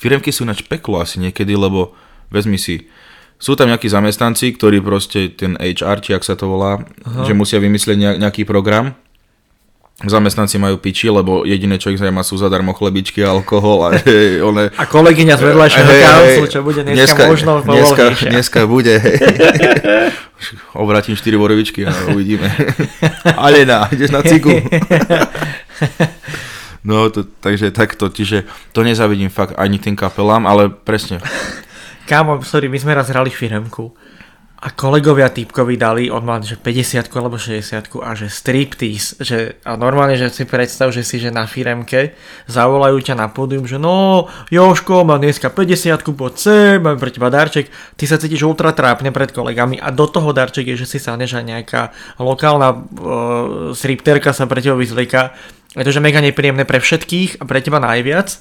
firemky sú nač peklo asi niekedy, lebo vezmi si, sú tam nejakí zamestnanci, ktorí proste ten HR, či ak sa to volá, že musia vymyslieť nejak- nejaký program, Zamestnanci majú piči, lebo jediné, čo ich zaujíma, sú zadarmo chlebičky a alkohol a že one... A kolegyňa z vedľajšieho Hej, hej, kanclu, čo bude dneska, možno dneska, dneska bude, hej. <laughs> Obratím 4 borovičky a uvidíme. Alena, ideš na cigu. <laughs> No, to, takže takto, čiže to nezavidím fakt ani tým kapelám, ale presne. Kámo, sorry, my sme raz hrali firemku a kolegovia typkovi dali, on mal že 50 alebo 60 a že striptease, že a normálne, že si predstav, že si že na firemke zavolajú ťa na pódium, že no, Joško, mám dneska 50 poď sem, mám pre teba darček, ty sa cítiš ultra trápne pred kolegami a do toho darček je, že si sa neža nejaká lokálna uh, stripterka sa pre teba vyzlieka, je to, že mega nepríjemné pre všetkých a pre teba najviac.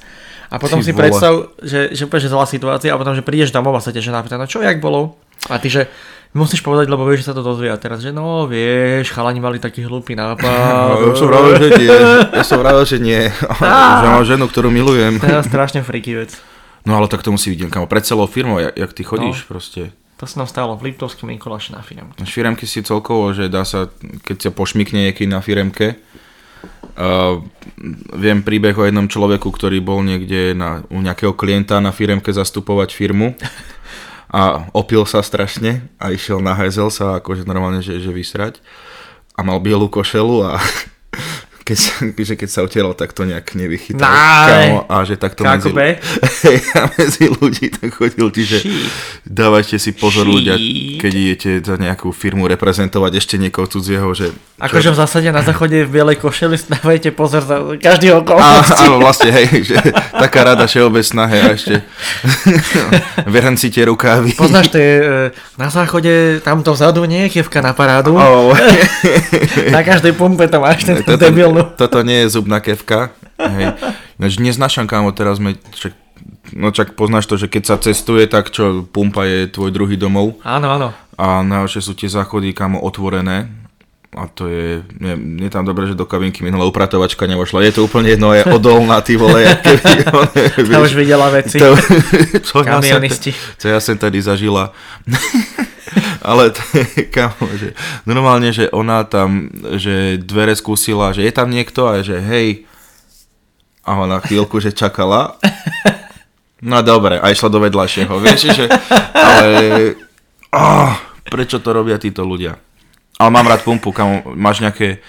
A potom Ty si vole. predstav, že, že úplne že zlá situácia a potom, že prídeš domov a sa ťa žena pýta, no čo, jak bolo? A ty, že musíš povedať, lebo vieš, že sa to dozvie a teraz, že no, vieš, chalani mali taký hlúpy nápad. Ja som vravil, že nie. Ja som vravil, že nie. <laughs> že mám ženu, ktorú milujem. To je strašne freaky vec. No ale tak to musí vidieť, kamo, pred celou firmou, jak, jak ty chodíš no. proste. To sa nám stalo v Liptovskom Mikuláši na firmke. Firemky si celkovo, že dá sa, keď sa pošmikne nieký na firemke, uh, viem príbeh o jednom človeku, ktorý bol niekde na, u nejakého klienta na firemke zastupovať firmu <laughs> a opil sa strašne a išiel na hajzel sa akože normálne, že, že vysrať. A mal bielú košelu a keď sa, <laughs> že keď sa otieral, tak to nejak nevychytal. Kámo, a že takto medzi? Hej, <laughs> a medzi ľudí tak chodil, čiže Ší. dávajte si pozor Ší. ľudia, keď idete za nejakú firmu reprezentovať ešte niekoho cudzieho, že... Akože v zásade na záchode v bielej košeli <laughs> dávajte pozor za každý okolnosti. áno, vlastne, hej, že taká rada všeobecná, hej, a ešte vrhancite rukávy. Poznáš, to je e, na záchode, tamto vzadu nie je kievka na parádu. Oh, Na každej pumpe tam máš ten toto, debilnú. Toto nie je zubná kevka. Hej. Ináč neznášam, kámo, teraz sme... Čak, no čak poznáš to, že keď sa cestuje, tak čo, pumpa je tvoj druhý domov. Áno, áno. A najhoršie sú tie záchody, kámo, otvorené. A to je, nie, nie tam dobre, že do kabinky minulá upratovačka nevošla. Je to úplne jedno, je odolná, ty vole, Ja <laughs> <laughs> už videla veci. to, čo ja som, Kamionisti. čo ja som tady zažila. <laughs> Ale je, <laughs> kamo, že normálne, že ona tam, že dvere skúsila, že je tam niekto a že hej, a ona chvíľku, že čakala. No dobre, a išla do vedľajšieho, vieš, že, ale oh, prečo to robia títo ľudia? Ale mám rád pumpu, kamo, máš nejaké,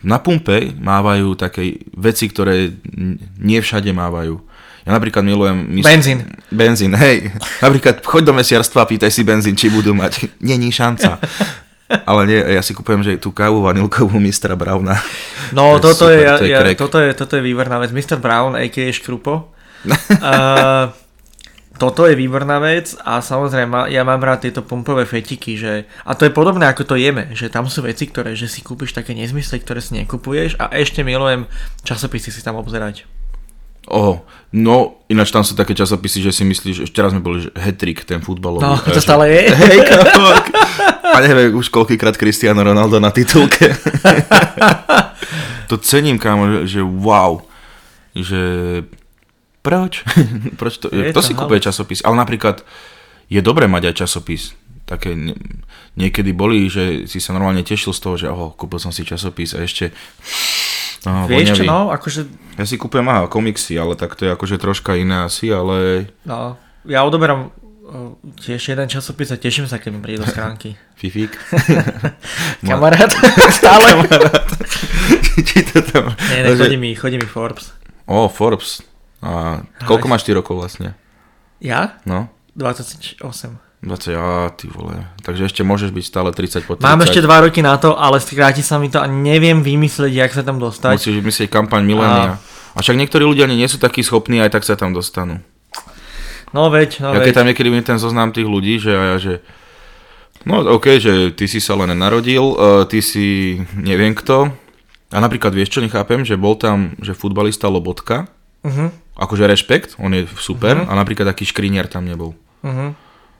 na pumpe mávajú také veci, ktoré nie všade mávajú. Ja napríklad milujem... mys- Benzín. Benzín, hej. Napríklad choď do mesiarstva pýtaj si benzín, či budú mať. <laughs> Není šanca. Ale nie, ja si kúpujem, že tú kávu vanilkovú mistra Brauna. No, To je toto, super, je, to je ja, crack. toto, je, toto je výborná vec. Mr. Brown, a.k.a. Škrupo. <laughs> uh, toto je výborná vec a samozrejme ja mám rád tieto pumpové fetiky, že, a to je podobné ako to jeme, že tam sú veci, ktoré, že si kúpiš také nezmysly, ktoré si nekupuješ a ešte milujem časopisy si tam obzerať. Oh, no, ináč tam sú také časopisy, že si myslíš, že ešte raz sme boli, že hetrik ten futbalový. No, to stále je. <laughs> Hej, kámo. A neviem už koľkýkrát Cristiano Ronaldo na titulke. to cením, kámo, že, že wow. Že proč? <laughs> proč to, Je to to si kúpuje časopis, ale napríklad je dobré mať aj časopis. Také niekedy boli, že si sa normálne tešil z toho, že oho, kúpil som si časopis a ešte no, Vieš čo, no, akože, Ja si kúpujem aha, komiksy, ale tak to je akože troška iné asi, ale no, ja odoberám o, tiež jeden časopis a teším sa, keď mi príde do <laughs> schránky. fifík. <laughs> Kamarát, <laughs> stále. Či to tam... Nie, ne, chodí mi, chodí mi Forbes. O, Forbes. A koľko máš ty rokov vlastne? Ja? No? 28. 20, á, ty vole. Takže ešte môžeš byť stále 30 po 30. Mám ešte 2 roky na to, ale skráti sa mi to a neviem vymyslieť, jak sa tam dostať. Musíš myslieť kampaň milénia. A však niektorí ľudia ani nie sú takí schopní, aj tak sa tam dostanú. No veď, no Ja veď. keď tam niekedy vidím ten zoznam tých ľudí, že ja, že no OK, že ty si sa len narodil, uh, ty si neviem kto. A napríklad vieš čo, nechápem, že bol tam, že futbalista Lobotka, Uh-huh, akože rešpekt, on je super, Mhm. a napríklad taký škriniar tam nebol. uh-huh.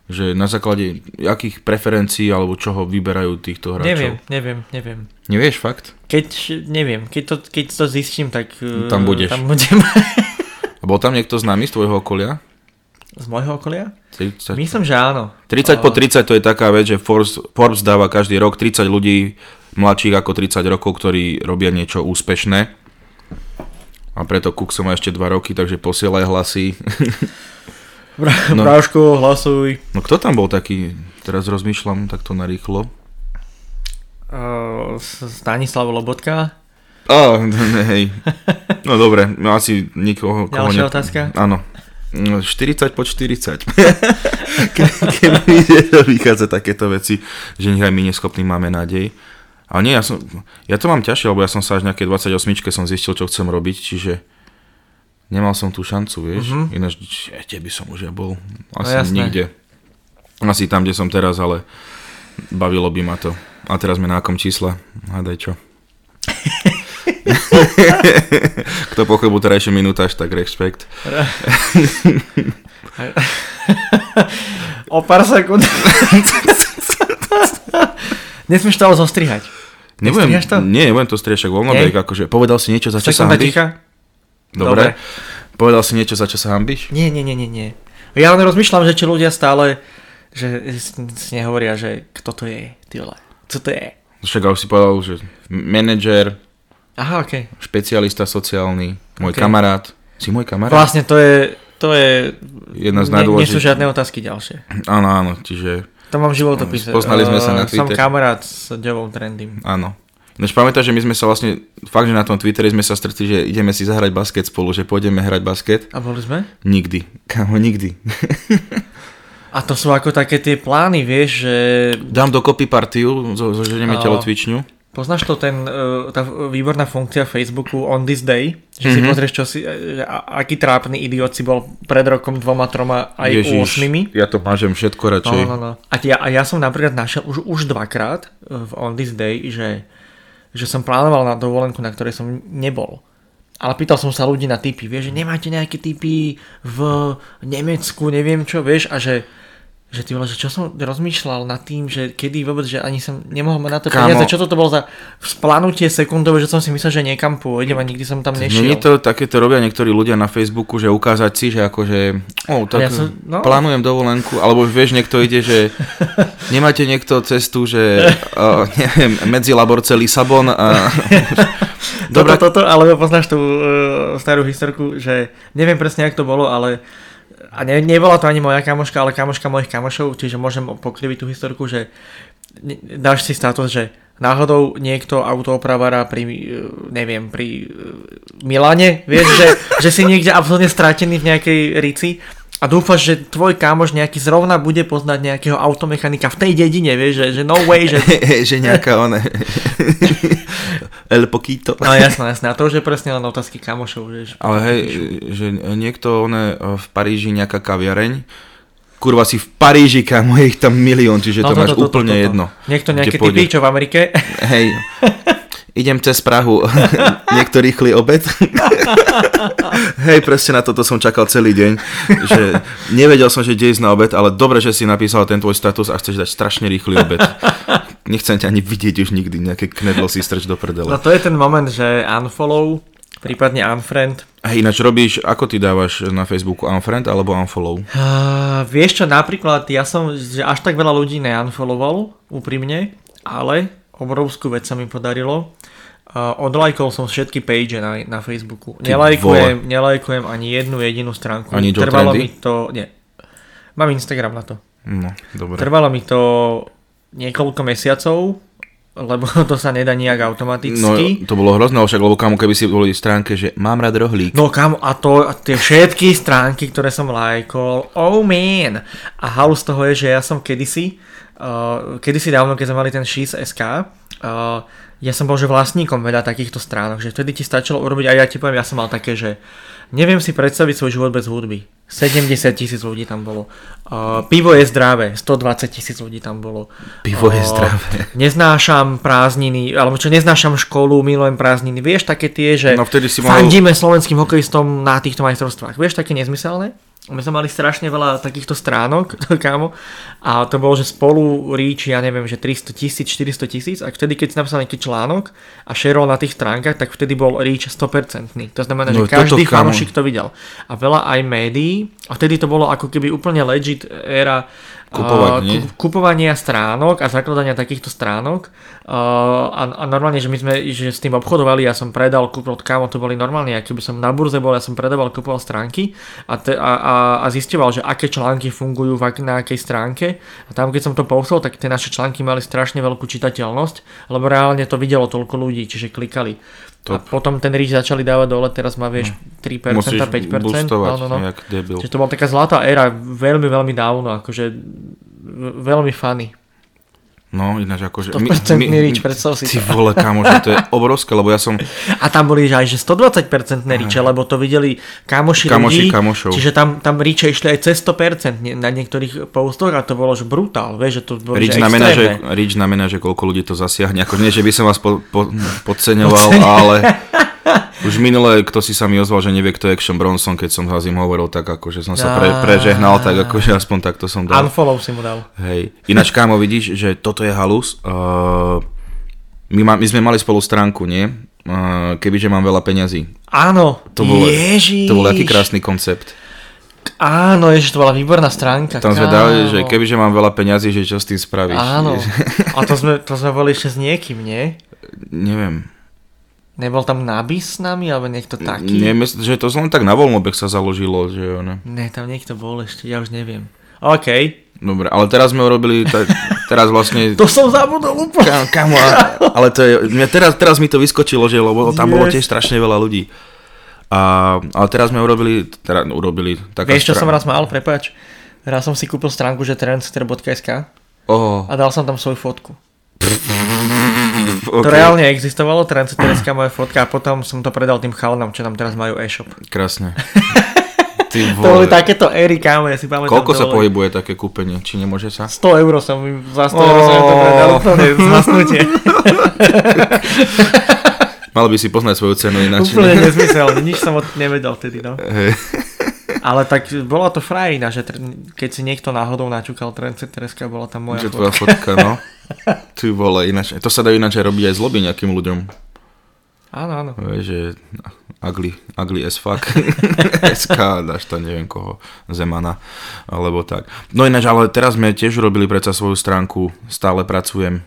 Že na základe akých preferencií alebo čoho vyberajú týchto hráčov. Neviem, neviem, neviem. Nevieš fakt? Keď, neviem, keď to, keď to zistím, tak Tam budeš. tam budem. A bol tam niekto známy z tvojho okolia? Z môjho okolia? 30, Myslím, že áno. 30 po 30 to je taká vec, že Forbes, Forbes dáva každý rok 30 ľudí mladších ako 30 rokov, ktorí robia niečo úspešné. A preto Kukso má ešte 2 roky, takže posielaj hlasy. <laughs> Bra- No. Bráško, hlasuj. No kto tam bol taký, teraz rozmýšľam takto narýchlo. Uh, Stanislav Lobotka. Á, <laughs> hej. No dobre, no asi nikoho... koho Ďalšia otázka? Áno. No, 40 po 40. Ke- Keď mi ide- vychádza takéto veci, že nech aj my neschopní máme nádej. Ale nie, ja, som, ja to mám ťažšie, lebo ja som sa až nejaké 28 som zistil, čo chcem robiť, čiže nemal som tú šancu, vieš. Mhm. Ináč, kde by som už ja bol? No Asi jasné. nikde. Asi tam, kde som teraz, ale bavilo by ma to. A teraz sme na akom čísle? Hádaj čo. <laughs> Kto pochopil terajšiu minútaž, tak rešpekt. <laughs> o pár sekúnd. Nesmieš to ale zostrihať. Nebudem, to? nie, nebudem to striešať voľnobek, akože povedal si niečo, za čo sa Sekunda ticha? Dobre. Povedal si niečo, za čo sa hambíš? Nie, nie, nie, nie, nie. Ja len rozmýšľam, že či ľudia stále, že si nehovoria, že kto to je, ty vole. Co to je? Však ale si povedal, že manažer, Aha, okej. špecialista sociálny, môj Ok. kamarát. Si môj kamarát? Vlastne to je, to je, Jedna z nie, nie sú žiadne otázky ďalšie. Áno, áno, čiže To mám v životopise. Spoznali sme sa na Eh, Som Twitter. kamarát s Devou Trendym. áno. Nož pamätáš, že my sme sa vlastne, fakt, že na tom Twitteri sme sa stretli, že ideme si zahrať basket spolu, že pôjdeme hrať basket. A boli sme? Nikdy. Kamo, nikdy. <laughs> A to sú ako také tie plány, vieš, že... Dám dokopy partiu, zo, zoženieme telocvičňu. Poznáš to ten, e, tá výborná funkcia Facebooku On This Day? Že si Mhm. pozrieš, čo si, e, aký trápny idiot si bol pred rokom, dvoma, troma, aj Ježiš, osmimi. ja to mážem všetko radšej. No, no, no. A, ja, a ja som napríklad našiel už, už dvakrát e, v On This Day, že, že som plánoval na dovolenku, na ktorej som nebol. Ale pýtal som sa ľudí na typy, vieš, že nemáte nejaké typy v Nemecku, neviem čo, vieš, a že že ty vole, že čo som rozmýšľal nad tým, že kedy vôbec, že ani som nemohol mať na to Kámo. peniaze, čo toto bolo za splanutie sekundové, že som si myslel, že niekam pôjdem a nikdy som tam nešiel. Není to, takéto robia niektorí ľudia na Facebooku, že ukázať si, že akože, oh, tak Ja som- no. plánujem dovolenku, alebo vieš, niekto ide, že <laughs> nemáte niekto cestu, že uh, neviem, medzi Laborce Lisabon a... Dobre. <laughs> Toto, toto, ale poznáš tú uh, starú historku, že neviem presne, jak to bolo, ale a ne, nebola to ani moja kamoška, ale kamoška mojich kamošov, čiže môžem pokriviť tú historku, že dáš si status, že náhodou niekto autoopravára pri, eh, neviem, pri eh, Milane, vieš, že, že si niekde absolútne stratený v nejakej rici a dúfaš, že tvoj kámoš nejaký zrovna bude poznať nejakého automechanika v tej dedine, vieš, že, že no way, že... <laughs> že nejaká one... <laughs> El Poquito. No jasné, jasné, a to už je presne len otázky kamošov, vieš. Ale hej, že niekto one v Paríži nejaká kaviareň, kurva si v Paríži, kamo, je ich tam milión, čiže to, máš úplne jedno. Niekto nejaké typy, čo v Amerike. Hej, <laughs> idem cez Prahu, <laughs> niekto rýchly obed. <laughs> Hej, presne na toto som čakal celý deň, že nevedel som, že kde ísť na obed, ale dobre, že si napísal ten tvoj status a chceš dať strašne rýchly obed. <laughs> Nechcem ťa ani vidieť už nikdy, nejaké knedlo si strč do No prdele. to je ten moment, že unfollow, prípadne unfriend. Hej, ináč robíš, ako ty dávaš na Facebooku unfriend alebo unfollow? Uh, vieš čo, napríklad ja som, že až tak veľa ľudí neunfollowoval, úprimne, ale obrovskú vec sa mi podarilo. Uh, odlajkol som všetky page na, na Facebooku. Ty Nelajkujem, nelajkujem ani jednu jedinú stránku. Ani Joe Trvalo Trendy? mi to, nie. Mám Instagram na to. No, dobre. Trvalo mi to niekoľko mesiacov, lebo <laughs> to sa nedá nejak No, automaticky. to bolo hrozné, však, lebo kamo, keby si boli stránke, že mám rád rohlík. No kam, a to, a tie všetky stránky, ktoré som lajkol, oh man. A halu z toho je, že ja som kedysi, uh, kedysi dávno, keď sme mali ten SHIS.sk, uh, ja som bol že vlastníkom veľa takýchto stránok, že vtedy ti stačilo urobiť, a ja ti poviem, ja som mal také, že neviem si predstaviť svoj život bez hudby. 70 tisíc ľudí tam bolo. Uh, pivo je zdravé, 120 tisíc ľudí tam bolo. Pivo je Uh, zdravé. Neznášam prázdniny, alebo čo neznášam školu, milujem prázdniny. Vieš, také tie, že No, vtedy si mohol- fandíme slovenským hokejistom na týchto majstrovstvách. Vieš, také nezmyselné? My sme mali strašne veľa takýchto stránok, <laughs> kámo, a to bolo, že spolu reach, ja neviem, že 300 tisíc, 400 tisíc, a vtedy, keď si napísal nejaký článok a šerol na tých stránkach, tak vtedy bol reach 100%. To znamená, No, že každý fanúšik to videl. A veľa aj médií, a vtedy to bolo ako keby úplne legit éra Kupovať, nie? ku- kupovania stránok a zakladania takýchto stránok a, a normálne, že my sme že s tým obchodovali, ja som predal, kúpil, kámo, to boli normálne, aký by som na burze bol, ja som predával, kupoval stránky a, te, a, a, a zistoval, že aké články fungujú v, na akej stránke a tam keď som to posol, tak tie naše články mali strašne veľkú čitateľnosť, lebo reálne to videlo toľko ľudí, čiže klikali. A Top. potom ten reach začali dávať dole, teraz má vieš 3%, Hm. Musíš 5%. boostovať, no, no, no. jak debil. Čiže to bola taká zlatá éra, veľmi, veľmi dávno, akože veľmi funny. No, ináč akože... 100% reach, predstav si Ty to. vole, kamo, že to je <laughs> obrovské, lebo ja som... A tam boli že aj že 120% reache, lebo to videli kamoši, Kamoši ľudí, kamošov. čiže tam, tam reache išli aj cez 100% nie- na niektorých postoch a to bolo že brutál, vieš, že to bolo Reach že znamená, že, reach znamená, že koľko ľudí to zasiahne. Ako nie, že by som vás po, po, podceňoval, ale <laughs> <laughs> už minule, kto si sa mi ozval, že nevie, kto je Action Bronson, keď som ho im hovoril, tak akože som sa pre, prežehnal, tak akože aspoň takto som dal. Unfollow si mu dal. Hej. Ináč, kámo, vidíš, že toto je halus. Uh, my, ma, my sme mali spolu stránku, nie? Uh, kebyže mám veľa peňazí. Áno, To bol, Ježiš. to bol aký krásny koncept. Áno, ježiš, to bola výborná stránka. Tam sme dali, že kebyže mám veľa peňazí, že čo s tým spravíš. Áno, <laughs> a to sme, to sme boli ešte s niekým, nie? Neviem. Nebol tam nábis s nami, alebo niekto taký? Nie, mysl- že to len tak na voľnobek sa založilo, že ono. Ne, tam niekto bol ešte, ja už neviem. OK, Dobre, ale teraz sme urobili, ta, <laughs> teraz vlastne... To som zabudol úplne. Kam, kamo, ale to je, teraz, teraz mi to vyskočilo, že lebo tam yes. bolo tiež strašne veľa ľudí. A, ale teraz sme urobili, teda urobili taká Vieš, čo strá- som raz mal, prepáč? Raz som si kúpil stránku, že trendsetter.sk Oh, a dal som tam svoju fotku. <laughs> okay. To reálne existovalo, trendsetter.sk moja fotka a potom som to predal tým chalanom, čo nám teraz majú e-shop. Krásne. <laughs> Ty To boli vole. takéto éry, kámo, ja si pamätám. Koľko sa boli- pohybuje také kúpenie? Či nemôže sa? 100 eur som za 100 eur som to predal, úplne zhasnutie. <laughs> Mal by si poznať svoju cenu ináč. Úplne nezmysel, nič som nevedel vtedy, no. Hej. Ale tak bola to frajina, že tr- keď si niekto náhodou načúkal trendsettereska, bola tam moja Že tvoja fotka, no. <laughs> Ty vole, ináč. To sa dá ináč aj robiť aj zloby nejakým ľuďom. Áno, áno. Vieš, že ugly, ugly as fuck. <laughs> SK, dáš to neviem koho, Zemana, alebo tak. No ináč, ale teraz sme tiež urobili predsa svoju stránku, stále pracujem.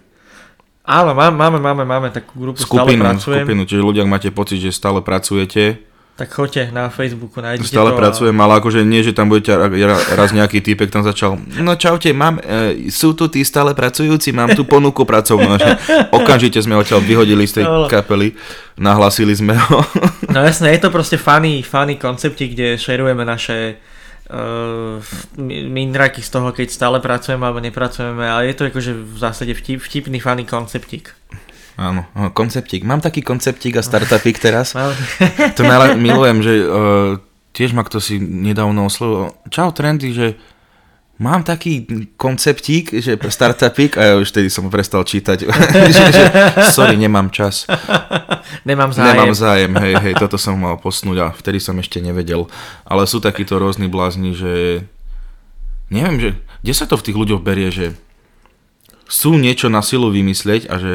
Áno, máme, máme, máme, máme takú grupu, Skupinu, stále pracujem. skupinu, čiže ľudia, ak máte pocit, že stále pracujete, Tak choďte na Facebooku, nájdete Stále to. pracujem, ale akože nie, že tam budete ra- ra- raz nejaký týpek tam začal, no čaute, mám, e, sú tu tí stále pracujúci, mám tu ponuku pracovnú. Okamžite sme ho vyhodili z tej kapely, nahlasili sme ho. No jasne, je to proste funny, funny koncepty, kde šerujeme naše uh, mindraky z toho, keď stále pracujeme alebo nepracujeme, ale je to akože v zásade vtip, vtipný funny konceptík. Áno, konceptík. Mám taký konceptík a startupík teraz. <laughs> <laughs> To najle- milujem, že uh, tiež ma kto si nedávno oslovil. Čau trendy, že mám taký konceptík, že startupík a ja už vtedy som prestal čítať. <laughs> že, že, sorry, nemám čas. Nemám zájem. Nemám zájem, hej, hej, toto som mal posnúť a vtedy som ešte nevedel. Ale sú takíto rôzni blázni, že neviem, že kde sa to v tých ľuďoch berie, že chcú niečo na silu vymyslieť a že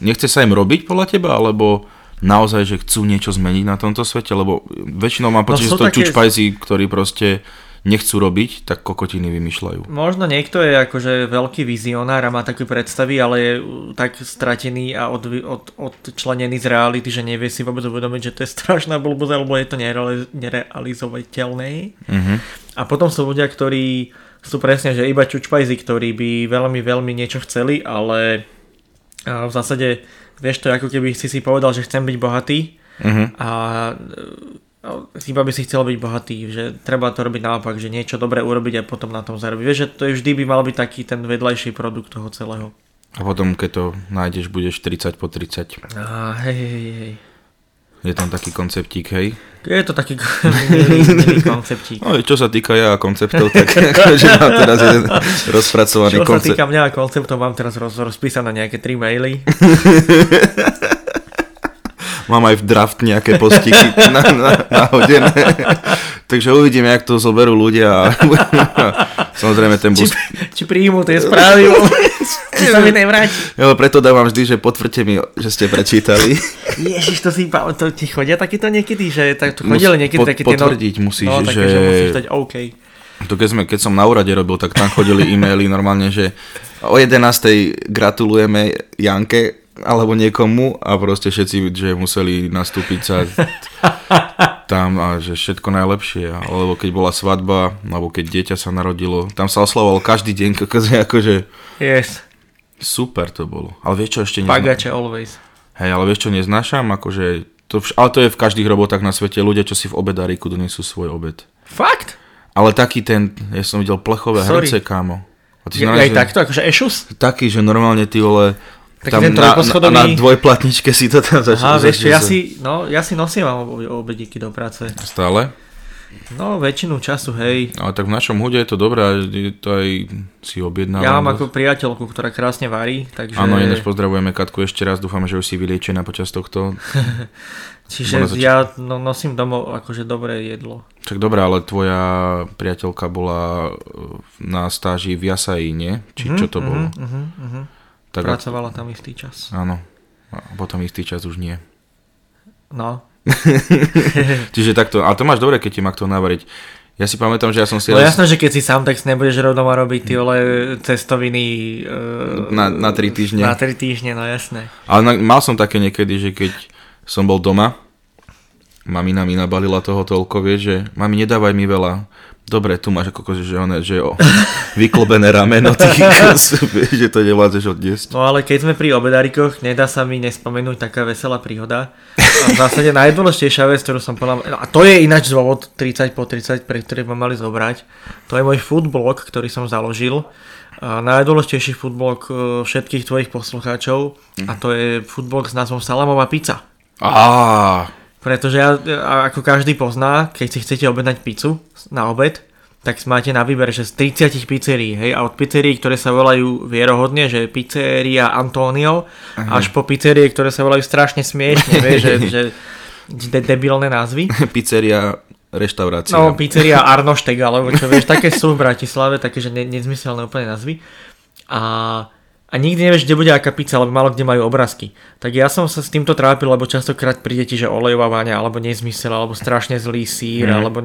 nechce sa im robiť podľa teba, alebo naozaj, že chcú niečo zmeniť na tomto svete, lebo väčšinou mám pocit, No že to také- čučpajzi, ktorí proste nechcú robiť, tak kokotiny vymýšľajú. Možno niekto je akože veľký vizionár a má také predstavy, ale je uh, tak stratený a od, od, odčlenený z reality, že nevie si vôbec uvedomiť, že to je strašná blbosť, alebo je to nereali- nerealizovateľné. Mhm. A potom sú ľudia, ktorí sú presne, že iba čučpajzi, ktorí by veľmi, veľmi niečo chceli, ale v zásade, vieš to, ako keby si si povedal, že chcem byť bohatý a a iba by si chcel byť bohatý, že treba to robiť naopak, že niečo dobré urobiť a potom na tom zarobiť. Vieš, že to je vždy by mal byť taký ten vedľajší produkt toho celého. A potom, keď to nájdeš, budeš 30 po 30. A hej, hej, hej. Je tam taký konceptík, hej? Je to taký milý, <laughs> milý <laughs> konceptík. No, čo sa týka ja a konceptov, tak <laughs> že mám teraz jeden rozpracovaný Čo sa koncept. týka mňa a konceptov, mám teraz roz, rozpísané nejaké tri maily. Mám aj v draft nejaké postiky na, na, nahodené. Takže uvidíme, jak to zoberú ľudia. A <laughs> samozrejme ten Či, bus... či príjmu tie správy, či <laughs> <laughs> sa mi nevráti. Jo, preto dávam vždy, že potvrďte mi, že ste prečítali. Ježiš, to si to ti chodia takéto niekedy, že tak to Mus- chodili niekedy pot- také tie... potvrdiť musíš, no, také, že- že musíš dať OK. To keď, sme, keď som na úrade robil, tak tam chodili e-maily normálne, že o 11. gratulujeme Janke alebo niekomu a proste všetci, že museli nastúpiť sa tam a že všetko najlepšie. Alebo keď bola svadba, alebo keď dieťa sa narodilo, tam sa oslavoval každý deň, akože, <laughs> akože Yes, super to bolo. Ale vieš čo ešte neznášam? pagače always. Hej, ale vieš čo neznášam? Akože, to vš- ale to je v každých robotách na svete. Ľudia, čo si v obedáriku donesú svoj obed. Fakt? Ale taký ten, ja som videl plechové Sorry. hrnce, kámo. A ty Ja, aj že- takto, akože ešus? Taký, že normálne ty vole, Taký tam ten na, na, trojposchodový- na dvojplatničke si to tam Aha, začal. vieš čo, ja si, no, ja si nosím ob- obedíky do práce. Stále? No, väčšinu času, hej. Ale tak v našom hude je to dobré, je to aj si objednávam. Ja mám ako priateľku, ktorá krásne varí, takže... Áno, ináč pozdravujeme Katku ešte raz, dúfam, že už si vyliečená počas tohto. <laughs> Čiže zač- ja no, nosím domov akože dobré jedlo. Čak dobré, ale tvoja priateľka bola e, na stáži v Jasaji, nie? Či čo to bolo? Uh-huh, uh-huh. Tak Pracovala tam istý čas. áno. A potom istý čas už nie. No. <laughs> Čiže takto, ale to máš dobre, keď ti má kto navariť. Ja si pamätám, že ja som si... No jasné, že keď si sám, tak si nebudeš rovno robiť tie ole cestoviny uh, Na- na tri týždne. Na tri týždne, no jasné. Ale na, mal som také niekedy, že keď som bol doma, mamina mi nabalila toho toľko, vieš, že mami, nedávaj mi veľa, Dobre, tu máš ako že, one, že o, vyklobené rameno, ty, <laughs> <laughs> že to nevládzeš odniesť. No ale keď sme pri obedárikoch, nedá sa mi nespomenúť taká veselá príhoda. A v zásade najdôležitejšia vec, ktorú som povedal, no a to je ináč dôvod 30 po 30, pre ktorý sme mali zobrať, to je môj foodblog, ktorý som založil. A najdôležitejší foodblog e, všetkých tvojich poslucháčov a to je foodblog s názvom Salamová pizza. Á, Pretože ja, ako každý pozná, keď si chcete objednať pizzu na obed, tak máte na výber, že z 30 pizzerií, hej, a od pizzerií, ktoré sa volajú vierohodne, že pizzeria Antonio, uh-huh. až po pizzerie, ktoré sa volajú strašne smiešne, vieš, že, <laughs> že de- debilné názvy. pizzeria reštaurácia. No, pizzeria Arnošteg, alebo čo vieš, také sú v Bratislave, také, že ne- nezmyselné úplne názvy. A a nikdy nevieš, kde bude aká pizza, lebo malo kde majú obrázky. Tak ja som sa s týmto trápil, lebo častokrát príde ti, že olejová váňa, alebo nezmysel, alebo strašne zlý sír, mm. alebo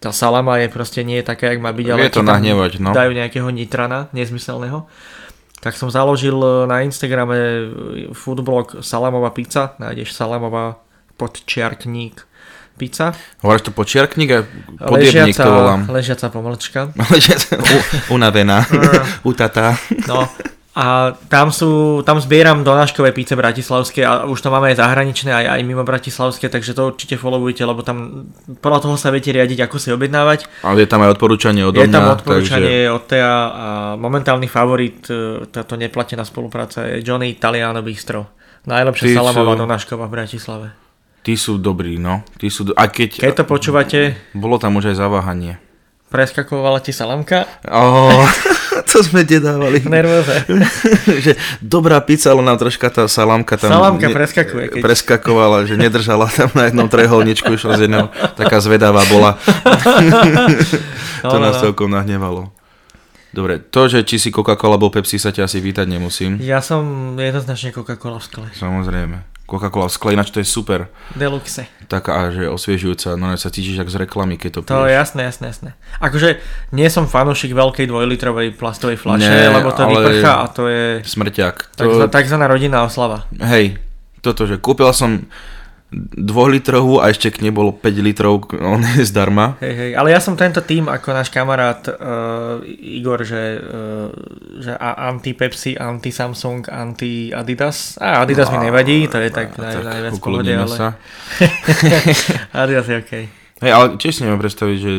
tá salama je proste nie je taká, jak má byť, ale to nahnevať, no. dajú nejakého nitrana nezmyselného. Tak som založil e, na Instagrame e, foodblog Salamová pizza, nájdeš Salamová podčiarkník pizza. Hovoríš to počiarkník a podjebník to volám. Ležiaca pomlčka. <laughs> ležiaca, unavená, <laughs> utatá. No, a tam, sú, tam zbieram donáškové píce bratislavské a už to máme aj zahraničné, aj, aj mimo bratislavské, takže to určite followujte, lebo tam podľa toho sa viete riadiť, ako si objednávať. Ale je tam aj odporúčanie od Je tam odporúčanie takže... od Tea a momentálny favorit e, táto neplatená spolupráca je Johnny Italiano Bistro. Najlepšia salamová sú... donášková v Bratislave. Tí sú dobrí, no. Tí sú do... A keď... keď to počúvate... Bolo tam už aj zaváhanie. Preskakovala ti salamka? Oh. <laughs> to sme dedávali. Nervóze. <laughs> že dobrá pizza, ale nám troška tá salamka tam... Salamka ne, preskakuje. Keď... Preskakovala, že nedržala tam na jednom treholničku, išla z jednou, taká zvedavá bola. <laughs> no, to nás no. celkom nahnevalo. Dobre, to, že či si Coca-Cola alebo Pepsi sa ťa asi vítať nemusím. Ja som jednoznačne Coca-Cola v skle. Samozrejme. Coca-Cola v skle, ináč to je super. Deluxe. Taká, že osviežujúca, no sa cítiš jak z reklamy, keď to piješ. To je jasné, jasné, jasné. Akože nie som fanúšik veľkej dvojlitrovej plastovej fľaše, Nie, lebo to vyprchá a to je... Smrťak. To... Takzvaná rodinná oslava. Hej, toto, že kúpil som dvojlitrovú a ešte k nej bolo 5 litrov, on je zdarma. Hej, hej, ale ja som tento tým ako náš kamarát uh, Igor, že, uh, že anti-Pepsi, anti-Samsung, anti-Adidas. A Adidas no, mi nevadí, to je tak, naj, tak najviac pohode, ale... Sa. <laughs> Adidas je okej. Okay. Hej, ale tiež si neviem predstaviť, že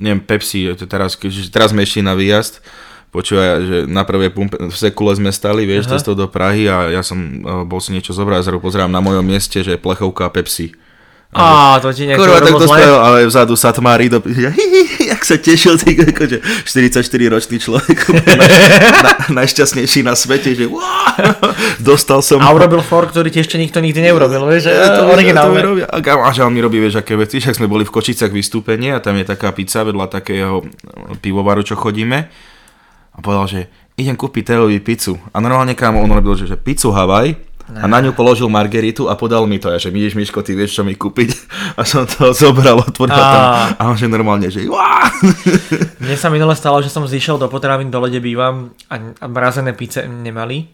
neviem, Pepsi, teraz, teraz sme išli na výjazd, počúvaj, že na prvej pumpe, v Sekule sme stali, vieš, cestou do Prahy a ja som uh, bol si niečo zobrať, zrazu pozerám na mojom mieste, že je plechovka Pepsi. Á, to ti niečo Kurva, tak to spravil, ale vzadu Satmári do... <laughs> Ja, hi, hi, jak sa tešil, ty, akože 44 ročný človek, <laughs> na, na, najšťastnejší na svete, že wow, <laughs> dostal som... A urobil for, ktorý ti ešte nikto nikdy neurobil, vieš, že to, originálne. To a, a že on mi robí, vieš, aké veci, však sme boli v Kočicách vystúpenie a tam je taká pizza vedľa takého pivovaru, čo chodíme a povedal, že idem kúpiť Teovi pizzu. A normálne kámo on robil, že, že pizzu Havaj a na ňu položil margeritu a podal mi to. Ja, že vidíš, Miško, ty vieš, čo mi kúpiť. <laughs> A som to zobral, otvoril a... tam. A on že normálne, že <laughs> Mne sa minule stalo, že som zišiel do potravín, dole, kde bývam a, mrazené píce nemali.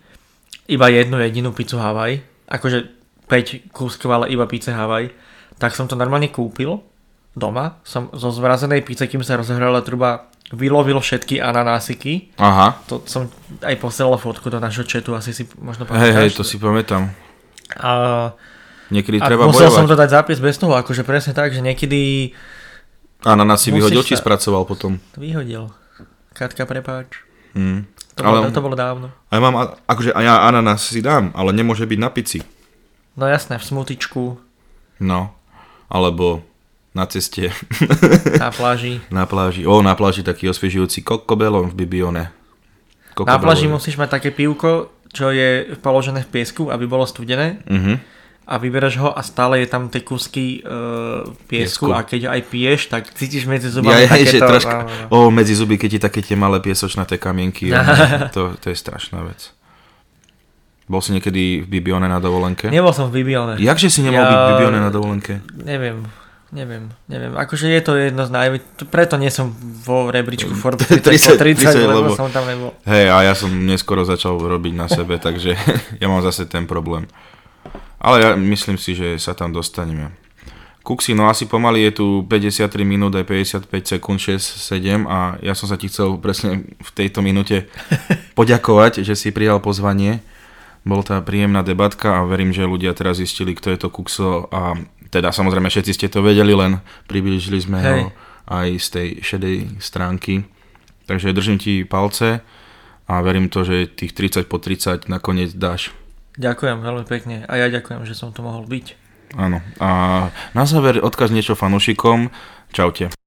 Iba jednu jedinú pizzu Havaj. Akože 5 kúskov, ale iba pizze Havaj. Tak som to normálne kúpil doma. Som zo zmrazenej píce, kým sa rozohrala truba vylovil všetky ananásiky. Aha. To som aj posielal fotku do našho chatu, asi si možno pamätáš. Hej, hej, to si pamätám. A, niekedy a treba musel bojovať. som to dať zápis bez toho, akože presne tak, že niekedy... Ananásy vyhodil, sa... či spracoval potom? Vyhodil. Katka, prepáč. Hmm. To, ale, bolo, to bolo dávno. A ja mám, akože a ja ananás si dám, ale nemôže byť na pici. No jasné, v smutičku. No, alebo na ceste. Na pláži. <laughs> na pláži. O, na pláži taký osviežujúci kokobelon v Bibione. Na pláži musíš mať také pivko, čo je položené v piesku, aby bolo studené. Uh-huh. A vybereš ho a stále je tam tie kusky uh, piesku, piesku a keď aj piješ, tak cítiš medzi zubami ja, takéto... Že troška, no, no. O, medzi zuby, keď ti také tie malé piesočnaté kamienky. <laughs> to, to je strašná vec. Bol si niekedy v Bibione na dovolenke? Nebol som v Bibione. Jakže si nemohol ja... byť v Bibione na dovolenke? Neviem. Neviem, neviem. Akože je to jedno z najväčších, preto nie som vo rebríčku Forbes 30, 30, 30 lebo, lebo som tam nebol. Hej, a ja som neskoro začal robiť na sebe, <laughs> takže <laughs> ja mám zase ten problém. Ale ja myslím si, že sa tam dostaneme. Kuxi, no asi pomaly je tu 53 minút aj 55 sekúnd, 6, 7 a ja som sa ti chcel presne v tejto minúte <laughs> poďakovať, že si prijal pozvanie. Bol tá príjemná debatka a verím, že ľudia teraz zistili, kto je to Kuxo a teda samozrejme všetci ste to vedeli, len približili sme Hej. ho aj z tej šedej stránky. Takže držím ti palce a verím to, že tých 30 po 30 nakoniec dáš. Ďakujem veľmi pekne a ja ďakujem, že som tu mohol byť. Áno. A na záver odkaz niečo fanúšikom. Čaute.